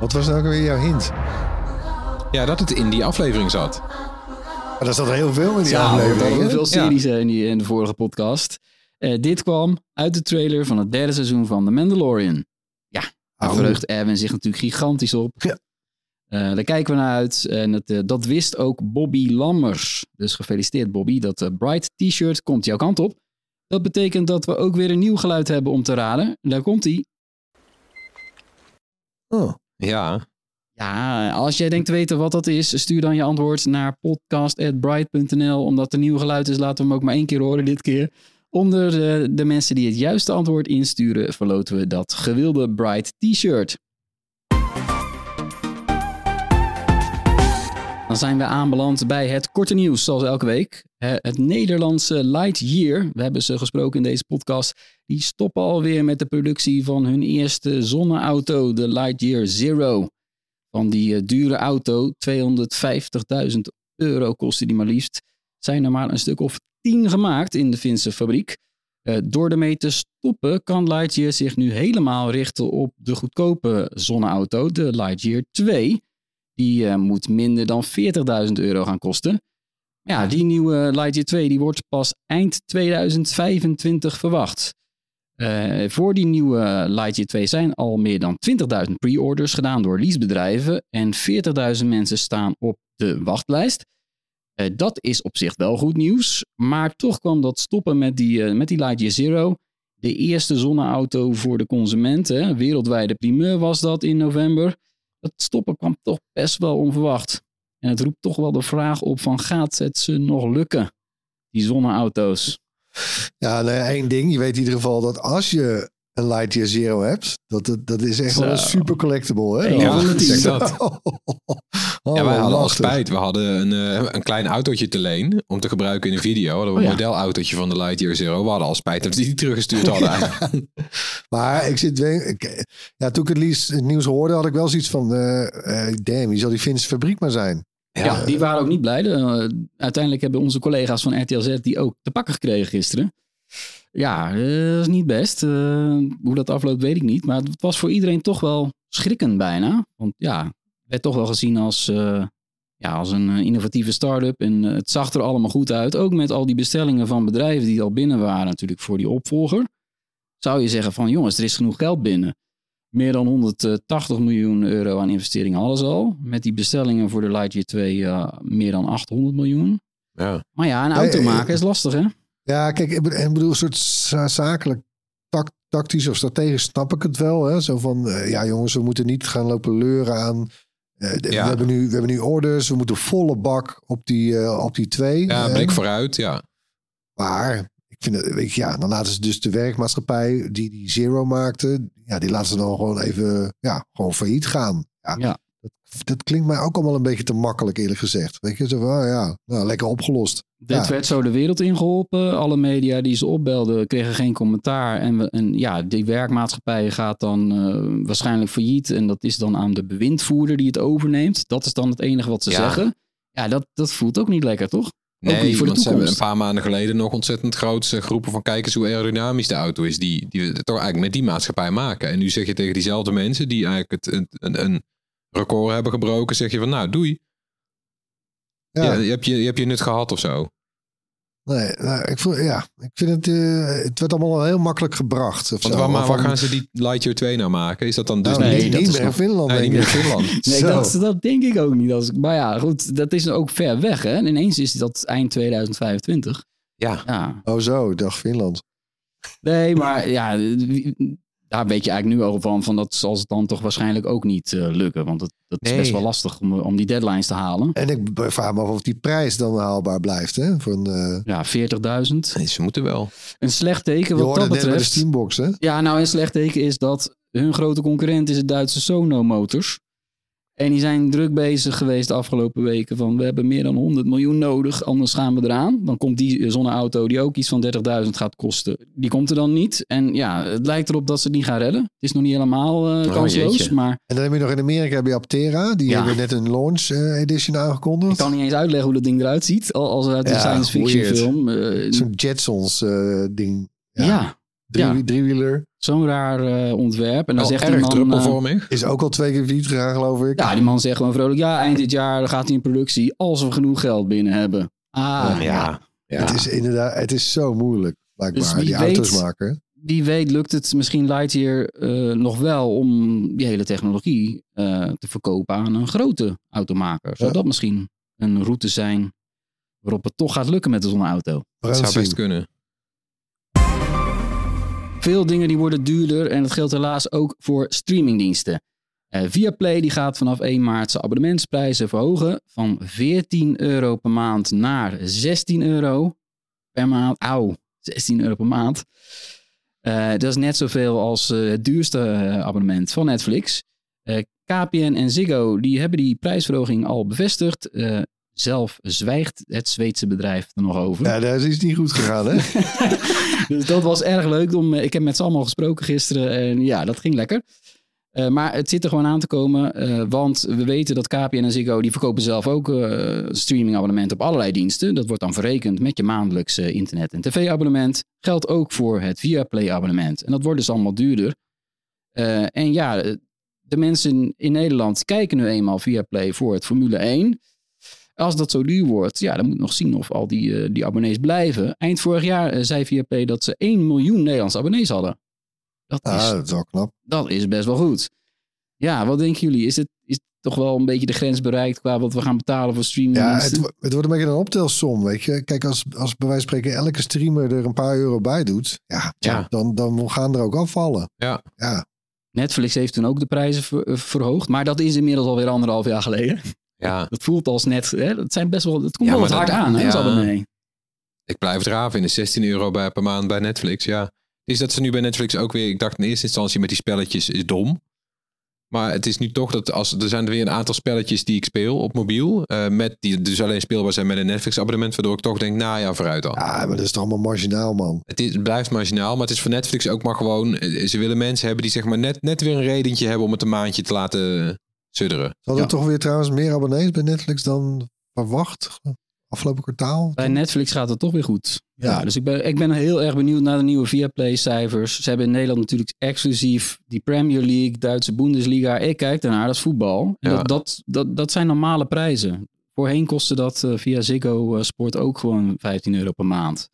Wat was nou ook weer jouw hint? Ja, dat het in die aflevering zat. Daar zat er heel veel in die Ja, aflevering. hè? veel series eh, in, die, in de vorige podcast. Eh, dit kwam uit de trailer van het derde seizoen van The Mandalorian. Daar Oh. verheugt Erwin zich natuurlijk gigantisch op. Ja. Eh, daar kijken we naar uit. En het, eh, dat wist ook Bobby Lammers. Dus gefeliciteerd Bobby. Dat Bright T-shirt komt jouw kant op. Dat betekent dat we ook weer een nieuw geluid hebben om te raden. Daar komt hij. Oh. Ja, Ja, als jij denkt te weten wat dat is, stuur dan je antwoord naar podcast.bright.nl. Omdat het een nieuw geluid is, laten we hem ook maar één keer horen dit keer. Onder de, de mensen die het juiste antwoord insturen, verloten we dat gewilde Bright T-shirt. Dan zijn we aanbeland bij het korte nieuws, zoals elke week. Het Nederlandse Lightyear, we hebben ze gesproken in deze podcast, die stoppen alweer met de productie van hun eerste zonneauto, de Lightyear Zero. Van die eh, dure auto, 250.000 euro kostte die maar liefst, zijn er maar een stuk of tien gemaakt in de Finse fabriek. Eh, door ermee te stoppen kan Lightyear zich nu helemaal richten op de goedkope zonneauto, de Lightyear 2. Die eh, moet minder dan 40.000 euro gaan kosten. Ja, die nieuwe Lightyear 2 die wordt pas eind 2025 verwacht. Eh, voor die nieuwe Lightyear 2 zijn al meer dan 20.000 pre-orders gedaan door leasebedrijven en 40.000 mensen staan op de wachtlijst. Eh, dat is op zich wel goed nieuws, maar toch kwam dat stoppen met die, eh, met die Lightyear Zero. De eerste zonneauto voor de consumenten, wereldwijde primeur was dat in november. Dat stoppen kwam toch best wel onverwacht. En het roept toch wel de vraag op van gaat het ze nog lukken, die zonneauto's? Ja, nou één ding. Je weet in ieder geval dat als je een Lightyear Zero hebt, dat, dat, dat is echt wel een super collectible. Hè? Ja, tien. zeg dat. Oh, Ja, wij hadden al spijt. We hadden een, eh, een klein autootje te leen om te gebruiken in een video. Hadden we een Oh ja. modelautootje van de Lightyear Zero. We hadden al spijt dat we die teruggestuurd hadden. Maar ik zit ik- ja, toen ik het, liefst, het nieuws hoorde, had ik wel zoiets van: eh, eh, damn, wie zal die Finse fabriek maar zijn? Ja, die waren ook niet blij. Uiteindelijk hebben onze collega's van RTL Z die ook te pakken gekregen gisteren. Ja, eh, dat is niet best. Eh, hoe dat afloopt weet ik niet. Maar het was voor iedereen toch wel schrikkend bijna. Want ja, het werd toch wel gezien als, eh, ja, als een innovatieve start-up. En het zag er allemaal goed uit. Ook met al die bestellingen van bedrijven die al binnen waren natuurlijk voor die opvolger. Zou je zeggen van jongens, er is genoeg geld binnen. Meer dan 180 miljoen euro aan investeringen hadden ze al. Met die bestellingen voor de Lightyear 2 eh, meer dan 800 miljoen. ja. Maar ja, een auto maken is lastig hè? Ja, kijk, ik bedoel, ik bedoel een soort za- zakelijk, tak- tactisch of strategisch snap ik het wel. Hè? Zo van, eh, ja jongens, we moeten niet gaan lopen leuren aan... eh, Ja. we, hebben nu, we hebben nu orders, we moeten volle bak op die, eh, op die twee. ja, blik vooruit. Ja. Maar ik vind het, weet je, ja, dan laten ze dus de werkmaatschappij die die Zero maakte, ja, die laten ze dan gewoon even, ja, gewoon failliet gaan. Ja, Ja. Dat, dat klinkt mij ook allemaal een beetje te makkelijk, eerlijk gezegd. Weet je, zo van, ah, ja, nou, lekker opgelost. Dit Ja. werd zo de wereld ingeholpen. Alle media die ze opbelden kregen geen commentaar. En, we, en ja, die werkmaatschappij gaat dan eh, waarschijnlijk failliet. En dat is dan aan de bewindvoerder die het overneemt. Dat is dan het enige wat ze Ja. zeggen. Ja, dat, dat voelt ook niet lekker, toch? niet Nee, want ze hebben een paar maanden geleden nog ontzettend grote groepen van kijkers hoe aerodynamisch de auto is. Die, die we toch eigenlijk met die maatschappij maken. En nu zeg je tegen diezelfde mensen die eigenlijk het, een, een, een record hebben gebroken. Zeg je van nou doei. Ja, Ja. je, hebt je, je hebt je nut gehad of zo. nee, nou, ik, voel, ja ik vind het, eh, het werd allemaal heel makkelijk gebracht. Of Want waar, maar waar Van- gaan ze die Lightyear 2 nou maken? Is dat dan dus nou, Nee, niet, dat niet is meer nog- Finland, nee, niet meer. Finland? Nee, dat, dat denk ik ook niet. Als, maar ja, goed, dat is ook ver weg. Hè? En ineens is dat eind 2025. Ja. Ja, Oh zo, dacht Finland. Nee, maar ja, daar weet je eigenlijk nu al van, van dat zal het dan toch waarschijnlijk ook niet eh, lukken. Want het, dat is best wel lastig om, om die deadlines te halen. En ik vraag me af of die prijs dan haalbaar blijft. Hè? Voor een, eh Ja, 40.000. Nee, ze moeten wel. Een slecht teken wat dat het net bij de betreft. Steambox, hè? Ja, nou een slecht teken is dat hun grote concurrent is het Duitse Sono Motors. En die zijn druk bezig geweest de afgelopen weken van we hebben meer dan 100 miljoen nodig, anders gaan we eraan. Dan komt die zonneauto die ook iets van 30.000 gaat kosten, die komt er dan niet. En ja, het lijkt erop dat ze het niet gaan redden. Het is nog niet helemaal eh, Oh, kansloos, maar En dan heb je nog in Amerika heb je Aptera. Die Ja. hebben net een launch eh, edition aangekondigd. ik kan niet eens uitleggen hoe dat ding eruit ziet, al- als uit een Ja, science fiction weird. film. Eh, Zo'n Jetsons eh, ding. ja, Ja. Drie, ja. Driewieler. Zo'n raar eh, ontwerp. En dan Wel zegt die erg man... eh. Is ook al twee keer failliet gegaan, geloof ik. Ja, die man zegt gewoon vrolijk, ja, eind dit jaar gaat hij in productie als we genoeg geld binnen hebben. Ah, ja. ja. Het is inderdaad, het is zo moeilijk, blijkbaar, Dus die weet- auto's maken. Wie weet lukt het misschien Lightyear eh nog wel om die hele technologie eh, te verkopen aan een grote automaker. Zou Ja. dat misschien een route zijn waarop het toch gaat lukken met de zonneauto? Dat zou best kunnen. Veel dingen die worden duurder en dat geldt helaas ook voor streamingdiensten. Eh Viaplay die gaat vanaf 1 maart zijn abonnementsprijzen verhogen van 14 euro per maand naar 16 euro per maand. Auw, 16 euro per maand. Eh, dat is net zoveel als eh, het duurste abonnement van Netflix. KPN en Ziggo die hebben die prijsverhoging al bevestigd. Eh, zelf zwijgt het Zweedse bedrijf er nog over. Ja, daar is niet goed gegaan, hè? dus dat was erg leuk. Om, eh, ik heb met ze allemaal gesproken gisteren en ja, dat ging lekker. Uh, maar het zit er gewoon aan te komen, uh, want we weten dat KPN en Ziggo die verkopen zelf ook uh, streamingabonnementen op allerlei diensten. Dat wordt dan verrekend met je maandelijkse internet- en tv-abonnement. Geldt ook voor het Viaplay-abonnement. En dat wordt dus allemaal duurder. en ja, de mensen in Nederland kijken nu eenmaal Viaplay voor het Formule 1. Als dat zo duur wordt, ja, dan moet nog zien of al die, die abonnees blijven. Eind vorig jaar zei Viaplay dat ze 1 miljoen Nederlandse abonnees hadden. Dat ja, is, dat is wel knap. Dat is best wel goed. Ja, wat denken jullie? Is het is toch wel een beetje de grens bereikt qua wat we gaan betalen voor streaming? Ja, het, het, wordt een beetje een optelsom, weet je. Kijk, als, als bij wijze van spreken elke streamer er een paar euro bij doet, ja, ja. Dan, dan gaan er ook afvallen. Ja. ja. Netflix heeft toen ook de prijzen ver, verhoogd, maar dat is inmiddels alweer anderhalf jaar geleden. Ja. Dat voelt als net, hè? dat zijn best wel, het komt ja, wel wat hard aan, hè, ja. nee. Ik blijf draven in de 16 euro bij, per maand bij Netflix, ja. Is dat ze nu bij Netflix ook weer, ik dacht in eerste instantie met die spelletjes is dom. Maar het is nu toch dat als er zijn er weer een aantal spelletjes die ik speel op mobiel. Uh, met die dus alleen speelbaar zijn met een Netflix abonnement. Waardoor ik toch denk, nou ja, vooruit dan. Ja, maar dat is toch allemaal marginaal, man. Het, is, het blijft marginaal, maar het is voor Netflix ook maar gewoon. Ze willen mensen hebben die zeg maar net, net weer een redentje hebben om het een maandje te laten sudderen. Er ja. toch weer trouwens meer abonnees bij Netflix dan verwacht? Afgelopen kwartaal? Bij Netflix gaat het toch weer goed. Ja, ja dus ik ben, ik ben heel erg benieuwd naar de nieuwe Viaplay-cijfers. Ze hebben in Nederland natuurlijk exclusief die Premier League, Duitse Bundesliga. Ik kijk daarnaar, dat is voetbal. Ja. Dat, dat, dat, dat zijn normale prijzen. Voorheen kostte dat uh, via Ziggo uh, Sport ook gewoon 15 euro per maand.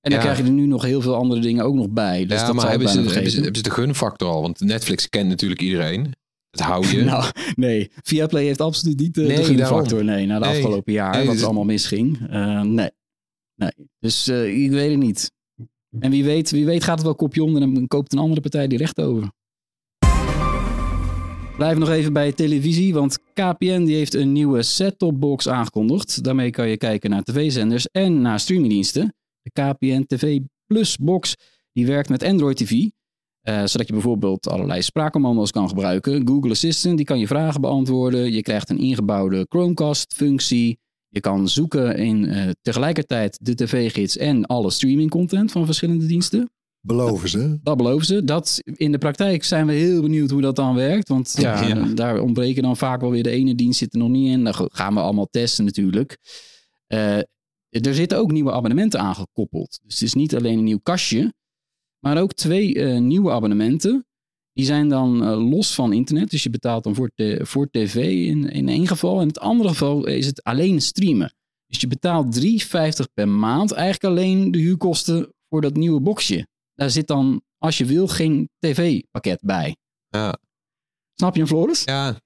En dan ja. krijg je er nu nog heel veel andere dingen ook nog bij. Dus ja, dat maar hebben ze, hebben, ze, hebben ze de gunfactor al? Want Netflix kent natuurlijk iedereen. Dat hou je. nou, nee. Viaplay heeft absoluut niet de, nee, de gunfactor. Nee, na de nee. afgelopen jaar, nee, wat dus... allemaal misging. Uh, nee. nee. Dus uh, ik weet het niet. En wie weet, wie weet gaat het wel kopje onder en koopt een andere partij die recht over. Blijf nog even bij televisie, want KPN die heeft een nieuwe set-top box aangekondigd. Daarmee kan je kijken naar tv-zenders en naar streamingdiensten. De KPN TV Plus box die werkt met Android TV. Uh, zodat je bijvoorbeeld allerlei spraakcommando's kan gebruiken. Google Assistant die kan je vragen beantwoorden. Je krijgt een ingebouwde Chromecast-functie. Je kan zoeken in uh, tegelijkertijd de tv-gids en alle streaming-content van verschillende diensten. Beloven ze. Dat, dat, beloven ze. Dat, in de praktijk zijn we heel benieuwd hoe dat dan werkt. Want ja, ja. daar ontbreken dan vaak wel weer de ene dienst zit er nog niet in. Dat gaan we allemaal testen natuurlijk. Uh, er zitten ook nieuwe abonnementen aangekoppeld. Dus het is niet alleen een nieuw kastje. Maar ook twee uh, nieuwe abonnementen. Die zijn dan uh, los van internet. Dus je betaalt dan voor, te, voor tv in, in één geval. In het andere geval is het alleen streamen. Dus je betaalt 3,50 per maand. Eigenlijk alleen de huurkosten voor dat nieuwe boxje. Daar zit dan, als je wil, geen tv-pakket bij. Ja. Snap je hem, Floris? Ja.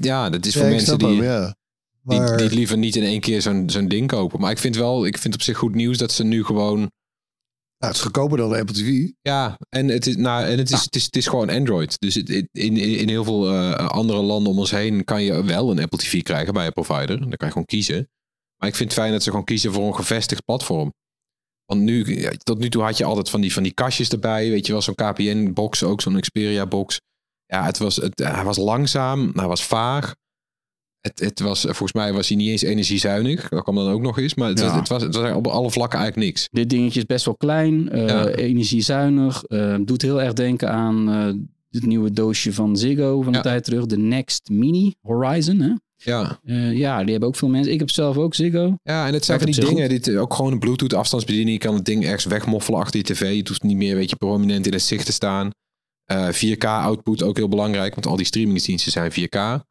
Ja, dat is voor ja, mensen die, hem, ja. maar... die, die liever niet in één keer zo'n zo'n ding kopen. Maar ik vind wel, ik vind op zich goed nieuws dat ze nu gewoon nou, het is goedkoper dan de Apple TV. Ja, en het is, nou, en het is, het is, het is gewoon Android. Dus het, in, in heel veel uh, andere landen om ons heen kan je wel een Apple TV krijgen bij een provider. Dan kan je gewoon kiezen. Maar ik vind het fijn dat ze gewoon kiezen voor een gevestigd platform. Want nu, ja, tot nu toe had je altijd van die, van die kastjes erbij. Weet je wel, zo'n KPN-box, ook zo'n Xperia-box. Ja, het was, het, hij was langzaam, hij was vaag. Het, het was, volgens mij was hij niet eens energiezuinig. Dat kwam dan ook nog eens. Maar het, ja. het, was, het was op alle vlakken eigenlijk niks. Dit dingetje is best wel klein. Uh, ja. Energiezuinig. Uh, doet heel erg denken aan uh, het nieuwe doosje van Ziggo van de ja. tijd terug. De Next Mini Horizon. Hè? Ja. ja, die hebben ook veel mensen. Ik heb zelf ook Ziggo. Ja, en het zijn van die dingen. Dit, ook gewoon een Bluetooth afstandsbediening. Je kan het ding ergens wegmoffelen achter je tv. Je hoeft niet meer weet je, prominent in het zicht te staan. 4K output ook heel belangrijk. Want al die streamingsdiensten zijn 4K.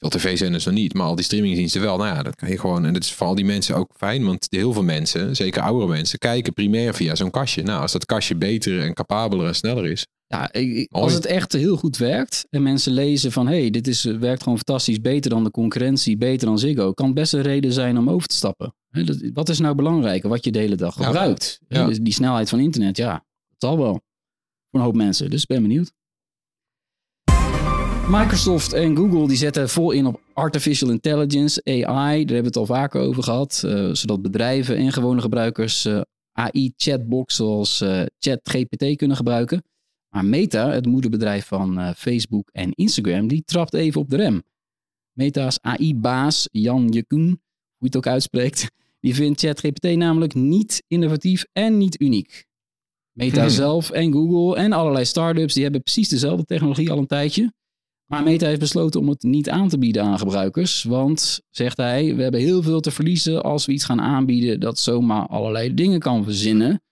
Veel tv-zenders nog niet, maar al die streamingdiensten wel. Nou ja, dat kan je gewoon. En dat is voor al die mensen ook fijn, want heel veel mensen, zeker oudere mensen, kijken primair via zo'n kastje. Nou, als dat kastje beter en capabeler en sneller is. Ja, als het echt heel goed werkt en mensen lezen van hé, hey, dit is, werkt gewoon fantastisch, beter dan de concurrentie, beter dan Ziggo, kan best een reden zijn om over te stappen. Wat is nou belangrijker, wat je de hele dag gebruikt? Ja. Ja. Die snelheid van internet, ja, dat zal wel. Voor een hoop mensen, dus ben benieuwd. Microsoft en Google die zetten vol in op artificial intelligence, AI. Daar hebben we het al vaker over gehad. Uh, zodat bedrijven en gewone gebruikers uh, AI-chatbox zoals uh, ChatGPT kunnen gebruiken. Maar Meta, het moederbedrijf van eh, Facebook en Instagram, die trapt even op de rem. Meta's AI-baas Jan Jekoen, hoe je het ook uitspreekt, die vindt ChatGPT namelijk niet innovatief en niet uniek. Meta zelf en Google en allerlei startups die hebben precies dezelfde technologie al een tijdje. Maar Meta heeft besloten om het niet aan te bieden aan gebruikers. Want, zegt hij, we hebben heel veel te verliezen als we iets gaan aanbieden dat zomaar allerlei dingen kan verzinnen.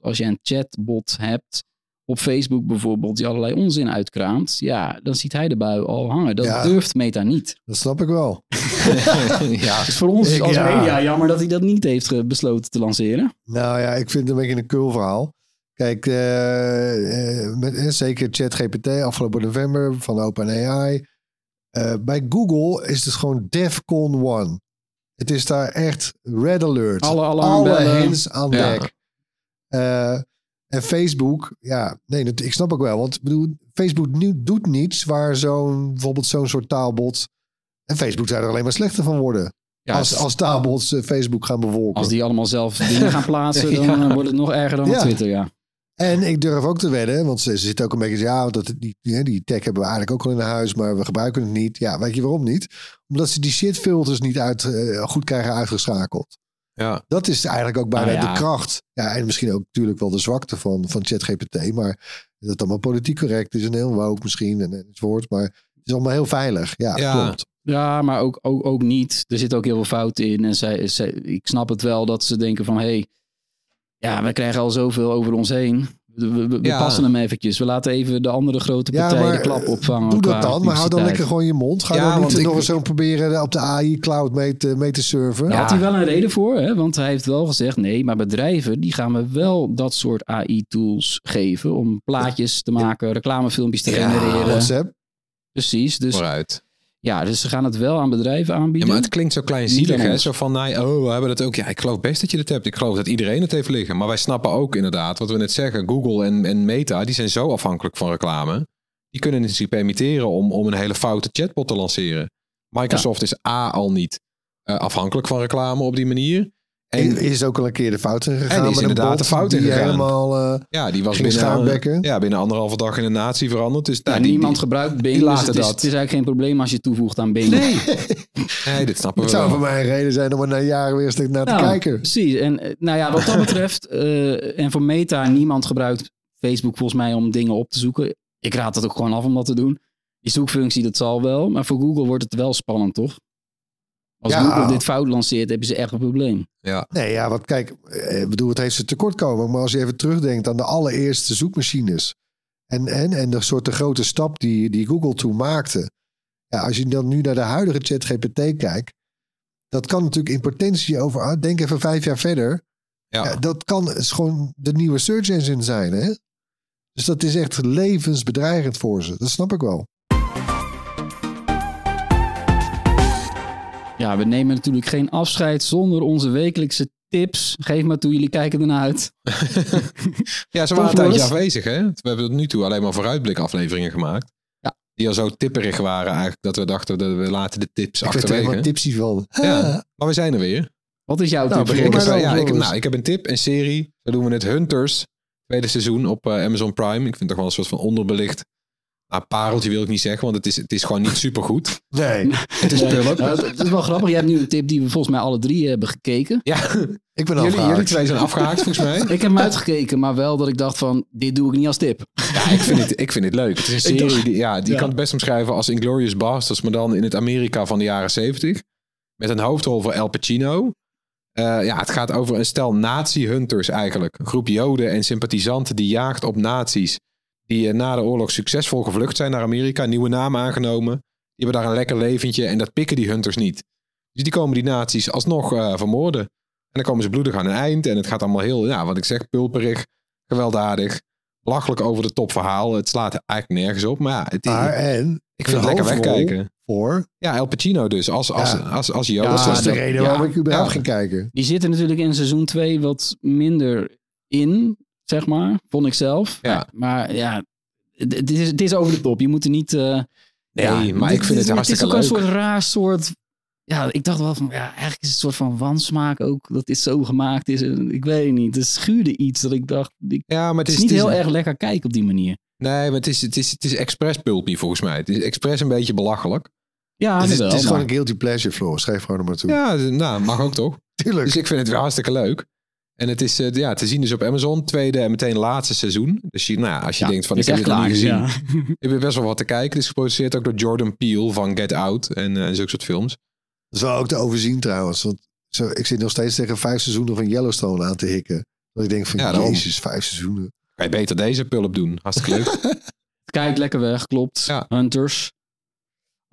Als je een chatbot hebt op Facebook bijvoorbeeld, die allerlei onzin uitkraamt, ja, dan ziet hij de bui al hangen. Dat Ja. durft Meta niet. Dat snap ik wel. ja. Dus voor ons Ik- als ja. media jammer dat hij dat niet heeft ge- besloten te lanceren. Nou ja, ik vind het een beetje een kul verhaal. Kijk, eh, eh, met, zeker ChatGPT afgelopen november van OpenAI. Eh bij Google is het gewoon DEFCON 1. Het is daar echt red alert. Alle alarmbellen. hands aan Ja. dek. Eh, en Facebook, ja, nee, dat, ik snap ook wel. Want bedoel, Facebook nu, doet niets waar zo'n, bijvoorbeeld zo'n soort taalbot... En Facebook zou er alleen maar slechter van worden. Ja, als, als taalbots Facebook gaan bevolken. Als die allemaal zelf dingen gaan plaatsen, dan Ja. wordt het nog erger dan op Ja. Twitter, ja. En ik durf ook te wedden, want ze, ze zitten ook een beetje... Ja, dat, die, die, die tech hebben we eigenlijk ook al in huis, maar we gebruiken het niet. Ja, weet je waarom niet? Omdat ze die shitfilters niet uit, eh, goed krijgen uitgeschakeld. Ja. Dat is eigenlijk ook bijna Nou ja. de kracht. Ja, en misschien ook natuurlijk wel de zwakte van, van ChatGPT. Maar dat het allemaal politiek correct is en heel woke misschien en enzovoort. Maar het is allemaal heel veilig. Ja, Ja. klopt. Ja, maar ook, ook, ook niet. Er zit ook heel veel fouten in. En zij, zij, ik snap het wel dat ze denken van... hé, hey, ja, we krijgen al zoveel over ons heen. We, we, we Ja. passen hem eventjes. We laten even de andere grote Ja, partijen maar, de klap opvangen. Doe dat dan, maar hou dan lekker gewoon je mond. Ga Ja, dan niet ik- nog eens zo proberen op de AI cloud mee te, mee te surfen. Daar had hij wel een reden voor, hè? want hij heeft wel gezegd: nee, maar bedrijven die gaan we wel dat soort AI-tools geven om plaatjes te maken, reclamefilmpjes te Ja, genereren. WhatsApp. Precies, dus Vooruit. Ja, dus ze gaan het wel aan bedrijven Ja, aanbieden. maar het klinkt zo kleinzielig, hè? Zo van, nee, oh, we hebben dat ook. Ja, ik geloof best dat je het hebt. Ik geloof dat iedereen het heeft liggen. Maar wij snappen ook inderdaad, wat we net zeggen. Google en, en Meta, die zijn zo afhankelijk van reclame. Die kunnen het zich permitteren om, om een hele foute chatbot te lanceren. Microsoft is A al niet eh, afhankelijk van reclame op die manier. En is ook al een keer de fout in gegaan. En is met een inderdaad bot de fout die ingegaan. helemaal... eh, ja, die was binnen, ja, binnen anderhalve dag in een natie veranderd. Dus Ja, nou, die- niemand die- gebruikt Bing, dus het is, dat. het is eigenlijk geen probleem als je toevoegt aan Bing. Nee, nee, dit snappen Het we zou voor mij een reden zijn om er na jaren weer eens naar te kijken. Precies. En eh, nou ja, wat dat betreft, eh, en voor Meta, niemand gebruikt Facebook volgens mij om dingen op te zoeken. Ik raad het ook gewoon af om dat te doen. Die zoekfunctie, dat zal wel. Maar voor Google wordt het wel spannend, toch? Als Ja. Google dit fout lanceert, hebben ze echt een probleem. Ja. Nee, ja, want kijk, eh, ik bedoel, het heeft zijn tekortkoming. Maar als je even terugdenkt aan de allereerste zoekmachines. En, en, en de soort de grote stap die, die Google toen maakte. Ja, als je dan nu naar de huidige ChatGPT kijkt. Dat kan natuurlijk in potentie over, ah, denk even vijf jaar verder. Ja. Ja, dat kan is gewoon de nieuwe search engine zijn, hè? Dus dat is echt levensbedreigend voor ze. Dat snap ik wel. Ja, we nemen natuurlijk geen afscheid zonder onze wekelijkse tips. Geef maar toe, jullie kijken ernaar uit. Ja, ze waren een tijdje afwezig, hè? We hebben tot nu toe alleen maar vooruitblik afleveringen gemaakt. Ja. Die al zo tipperig waren eigenlijk, dat we dachten dat we laten de tips Ik er achterwege. tipsy van. Ja, maar we zijn er weer. Wat is jouw Nou, tip? Ik ja, ik, nou, ik heb een tip, een serie. Zo doen we het Hunters. Tweede seizoen op eh, Amazon Prime. Ik vind het toch wel een soort van onderbelicht. Nou, pareltje wil ik niet zeggen, want het is, het is gewoon niet super goed. Nee, Het is. Nou, het, het is wel grappig. Je hebt nu een tip die we volgens mij alle drie hebben gekeken. Ja, ik ben jullie, jullie twee zijn afgehaakt volgens mij. Ik heb hem uitgekeken, maar wel dat ik dacht van, dit doe ik niet als tip. Ja, ik vind het, ik vind het leuk. Het is een serie, dacht- die, ja, die Ja. kan het best omschrijven als Inglourious Basterds, maar dan in het Amerika van de jaren 70. Met een hoofdrol voor Al Pacino. Eh, ja, het gaat over een stel nazi-hunters eigenlijk. Een groep joden en sympathisanten die jaagt op nazi's. Die eh, na de oorlog succesvol gevlucht zijn naar Amerika. Nieuwe naam aangenomen. Die hebben daar een lekker leventje en dat pikken die hunters niet. Dus die komen die nazi's alsnog eh, vermoorden. En dan komen ze bloedig aan een eind. En het gaat allemaal heel, ja, wat ik zeg, pulperig, gewelddadig. Belachelijk over de top verhaal. Het slaat eigenlijk nergens op. Maar ja, het, Maar en, ik vind het lekker wegkijken. voor... Ja, El Pacino dus. Als, als, Ja. als, als Jood. dat was de reden ja, waarom ik überhaupt ja. ging kijken. Die zitten natuurlijk in seizoen 2 wat minder in, zeg maar. Vond ik zelf. Ja. Maar ja, het het is, het is over de top. Je moet er niet... eh, Nee, ja, maar ik vind het hartstikke Het is ook leuk. een soort raar soort... Ja, ik dacht wel van, ja, eigenlijk is het een soort van wansmaak ook. Dat dit zo gemaakt is. En Ik weet het niet. Het schuurde iets dat ik dacht, ik, Ja, maar het het is niet het is- heel erg lekker kijken op die manier. Nee, maar het is, het is, het is expres pulpy volgens mij. Het is expres een beetje belachelijk. Ja, het is, wel, het is gewoon een guilty pleasure, Floor. Schrijf gewoon er maar toe. Ja, nou, mag ook toch? Tuurlijk. Dus ik vind het weer hartstikke leuk. En het is eh, ja, te zien dus op Amazon. Tweede en meteen laatste seizoen. Dus je, nou ja, als je Ja, denkt van is ik heb echt het nog niet klaar, gezien. ja. Ik heb best wel wat te kijken. Het is geproduceerd ook door Jordan Peele van Get Out. En, eh, en zulke soort films. Dat is wel ook te overzien trouwens. Want zo, ik zit nog steeds tegen vijf seizoenen van Yellowstone aan te hikken. Dat ik denk van, Ja, jezus, vijf seizoenen. Kan je beter deze pulp doen. Hartstikke leuk. Kijk lekker weg, klopt. Ja. Hunters.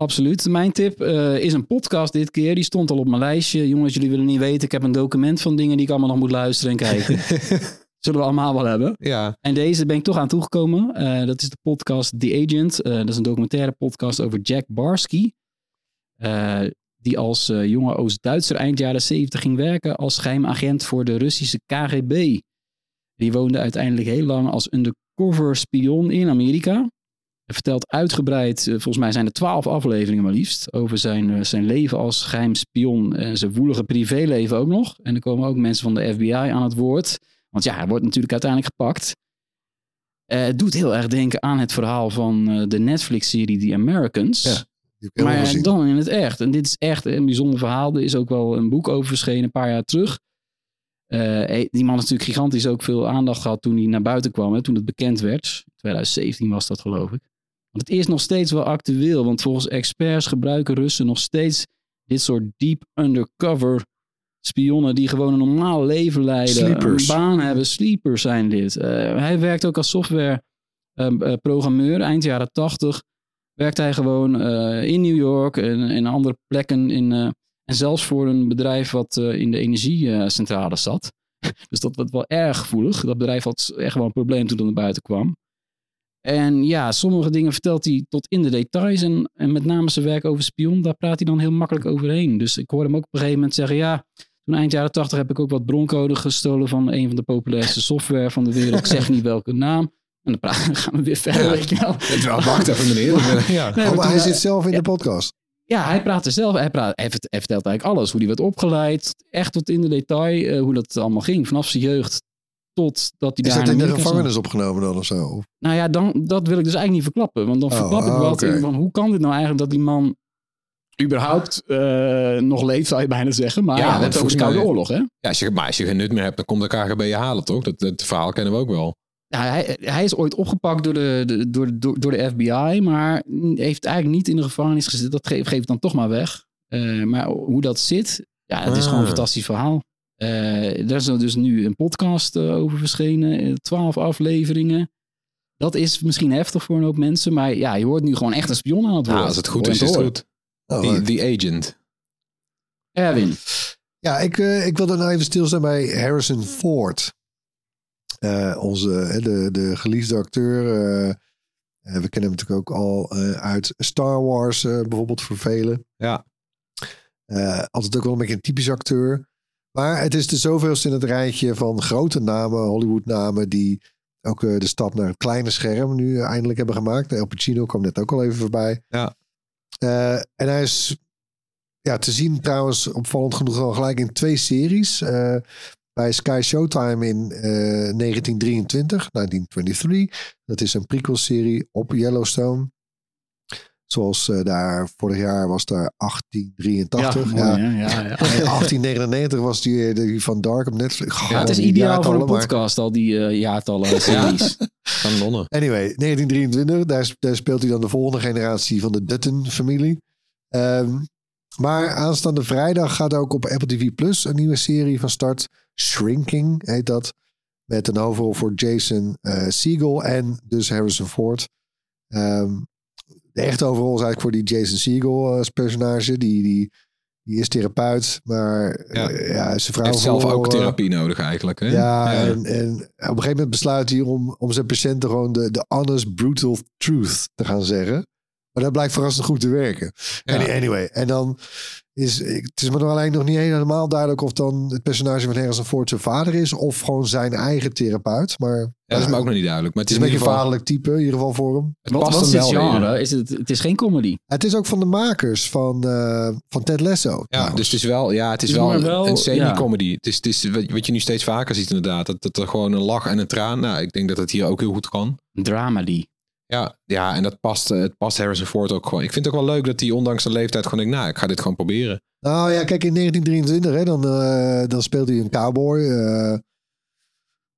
Absoluut. Mijn tip eh, is een podcast dit keer. Die stond al op mijn lijstje. Jongens, jullie willen niet weten. Ik heb een document van dingen die ik allemaal nog moet luisteren en kijken. Zullen we allemaal wel hebben. ja, En deze ben ik toch aan toegekomen. Eh, dat is de podcast The Agent. Eh, dat is een documentaire podcast over Jack Barsky. Die als jonge Oost-Duitser eind jaren 70 ging werken als geheimagent voor de Russische KGB. Die woonde uiteindelijk heel lang als undercover spion in Amerika. Vertelt uitgebreid, eh, volgens mij zijn er twaalf afleveringen maar liefst, over zijn, eh, zijn leven als geheim spion en zijn woelige privéleven ook nog. En er komen ook mensen van de FBI aan het woord. Want ja, hij wordt natuurlijk uiteindelijk gepakt. Eh, het doet heel erg denken aan het verhaal van de Netflix-serie The Americans. Ja, Die maar gezien. dan in het echt. En dit is echt een bijzonder verhaal. Er is ook wel een boek over verschenen een paar jaar terug. Die man heeft natuurlijk gigantisch ook veel aandacht gehad toen hij naar buiten kwam. Hè, toen het bekend werd. 2017 was dat geloof ik. Want het is nog steeds wel actueel. Want volgens experts gebruiken Russen nog steeds dit soort deep undercover spionnen die gewoon een normaal leven leiden. Sleepers. Een baan hebben. Sleepers zijn dit. Eh, hij werkt ook als software eh, eh, programmeur eind jaren 80 werkt hij gewoon eh, in New York en, en andere plekken. In, en zelfs voor een bedrijf wat in de energiecentrale zat. dus dat was wel erg gevoelig. Dat bedrijf had echt wel een probleem toen het naar buiten kwam. En ja, sommige dingen vertelt hij tot in de details. En, en met name zijn werk over spion, daar praat hij dan heel makkelijk overheen. Dus ik hoorde hem ook op een gegeven moment zeggen... ja, toen eind jaren tachtig heb ik ook wat broncode gestolen... van een van de populairste software van de wereld. Ik zeg niet welke naam. En dan praten, gaan we weer verder, weet je wel. Het wel, wacht even meneer. Ja. Nee, maar maar hij zit zelf in ja. de podcast. ja, hij praat er zelf. Hij, praat, hij, vertelt eigenlijk alles. Hoe hij werd opgeleid. Echt tot in de detail. eh, hoe dat allemaal ging. Vanaf zijn jeugd tot dat hij Is daar dat in de Amerika zat. gevangenis opgenomen dan of zo? Of- Nou ja, dan, dat wil ik dus eigenlijk niet verklappen. Want dan Oh, verklap ik ah, wat. oké. Van, hoe kan dit nou eigenlijk dat die man überhaupt eh, nog leeft, zou je bijna zeggen. Maar Ja, het is ook de volgens Koude Oorlog, hè? Ja, als je, maar als je geen nut meer hebt, dan komt de KGB je halen, toch? Dat, dat verhaal kennen we ook wel. Ja, hij, hij is ooit opgepakt door de, de- door, door, door de FBI, maar heeft eigenlijk niet in de gevangenis gezeten. Dat geeft, geeft dan toch maar weg. Eh, maar hoe dat zit, ja, het is Ah. gewoon een fantastisch verhaal. Eh er is er dus nu een podcast eh, over verschenen, eh, twaalf afleveringen. Dat is misschien heftig voor een hoop mensen, maar ja, je hoort nu gewoon echt een spion aan het woord. Ja, als het goed is, is het goed. Oh, The, the Agent. Erwin. Ja, ik, eh, ik wilde nou even stilstaan bij Harrison Ford. Eh, onze, hè, de, de geliefde acteur. we kennen hem natuurlijk ook al eh, uit Star Wars eh, bijvoorbeeld voor velen. Ja. Eh, altijd ook wel een beetje een typisch acteur. Maar het is de zoveelste in het rijtje van grote namen, Hollywood namen, die ook eh, de stap naar het kleine scherm nu eh, eindelijk hebben gemaakt. El Pacino kwam net ook al even voorbij. Ja. Eh, en hij is ja, te zien trouwens opvallend genoeg al gelijk in twee series. Eh, bij Sky Showtime in eh, 1923, 1923. Dat is een prequel-serie op Yellowstone. Zoals eh, daar vorig jaar was daar 1883. mooi, hè? ja, ja. En 1899 was die, eh, die van Dark op Netflix. Goh, Ja, het is ideaal voor een podcast, al die eh, jaartallen series. Van Londen. Anyway, 1923, daar, sp- daar speelt hij dan de volgende generatie van de Dutton-familie. Ehm, maar aanstaande vrijdag gaat ook op Apple TV Plus een nieuwe serie van start. Shrinking heet dat. Met een hoofdrol voor Jason eh Segel en dus Harrison Ford. Ehm, de echte hoofdrol is eigenlijk voor die Jason Segel eh, als personage. Die, die, die is therapeut, maar Ja. zijn vrouw Hij heeft zelf ook verloren. therapie nodig eigenlijk. Hè? Ja, En, en op een gegeven moment besluit hij om, om zijn patiënten gewoon de, de honest, brutal truth te gaan zeggen. Maar dat blijkt verrassend goed te werken. Ja. Anyway, en dan is het is me nog alleen nog niet helemaal duidelijk of dan het personage van Harrison Ford zijn vader is of gewoon zijn eigen therapeut. Maar Ja, dat is me ook nog niet duidelijk. Maar het het is een beetje geval... vaderlijk type, in ieder geval voor hem. Het Wat, past wat is hem wel genre? Is het, het is geen comedy. Het is ook van de makers van, eh, van Ted Lasso. Ja, trouwens. dus het is wel, ja, het is Het is wel, een semi-comedy. Het is, het is wat wat je nu steeds vaker ziet inderdaad. Dat, dat er gewoon een lach en een traan. Nou, ik denk dat het hier ook heel goed kan. Dramedy. Ja, ja, en dat past, eh, het past Harrison Ford ook gewoon. Ik vind het ook wel leuk dat hij ondanks de leeftijd gewoon denkt, nou, ik ga dit gewoon proberen. Nou ja, kijk, in 1923, hè, dan, eh, dan speelt hij een cowboy.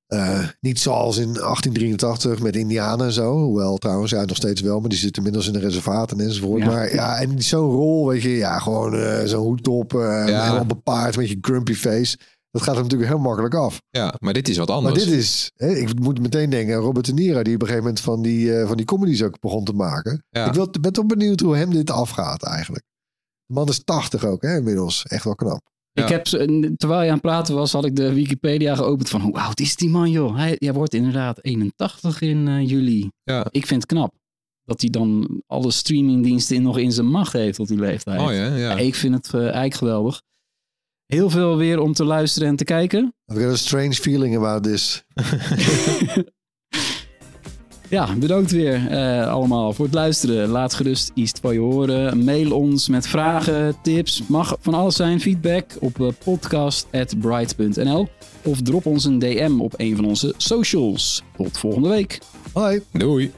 eh, niet zoals in 1883 met Indianen en zo. Hoewel trouwens, ja, nog steeds wel. Maar die zitten inmiddels in de reservaten enzovoort. Ja. Maar ja, en zo'n rol, weet je. Ja, gewoon zo'n hoed op. Ja. Helemaal bepaard met je grumpy face. Dat gaat hem natuurlijk heel makkelijk af. Ja, maar dit is wat Maar anders. dit is, hè, ik moet meteen denken aan Robert De Niro, die op een gegeven moment van die, eh, van die comedies ook begon te maken. Ja. Ik wil, ben toch benieuwd hoe hem dit afgaat eigenlijk. De man is 80 ook, hè, inmiddels. Echt wel knap. Ja. Ik heb, terwijl je aan het praten was, had ik de Wikipedia geopend van hoe oud is die man joh? Hij, hij wordt inderdaad 81 in eh, juli. Ja. Ik vind het knap dat hij dan alle streamingdiensten in, nog in zijn macht heeft tot die leeftijd. Oh ja, ja. Ik vind het eh, eigenlijk geweldig. Heel veel weer om te luisteren en te kijken. I've got a strange feeling about this. Ja, bedankt weer eh, allemaal voor het luisteren. Laat gerust iets van je horen. Mail ons met vragen, tips. Mag van alles zijn. Feedback op eh, podcast.bright.nl of drop ons een DM op een van onze socials. Tot volgende week. Hoi. Doei.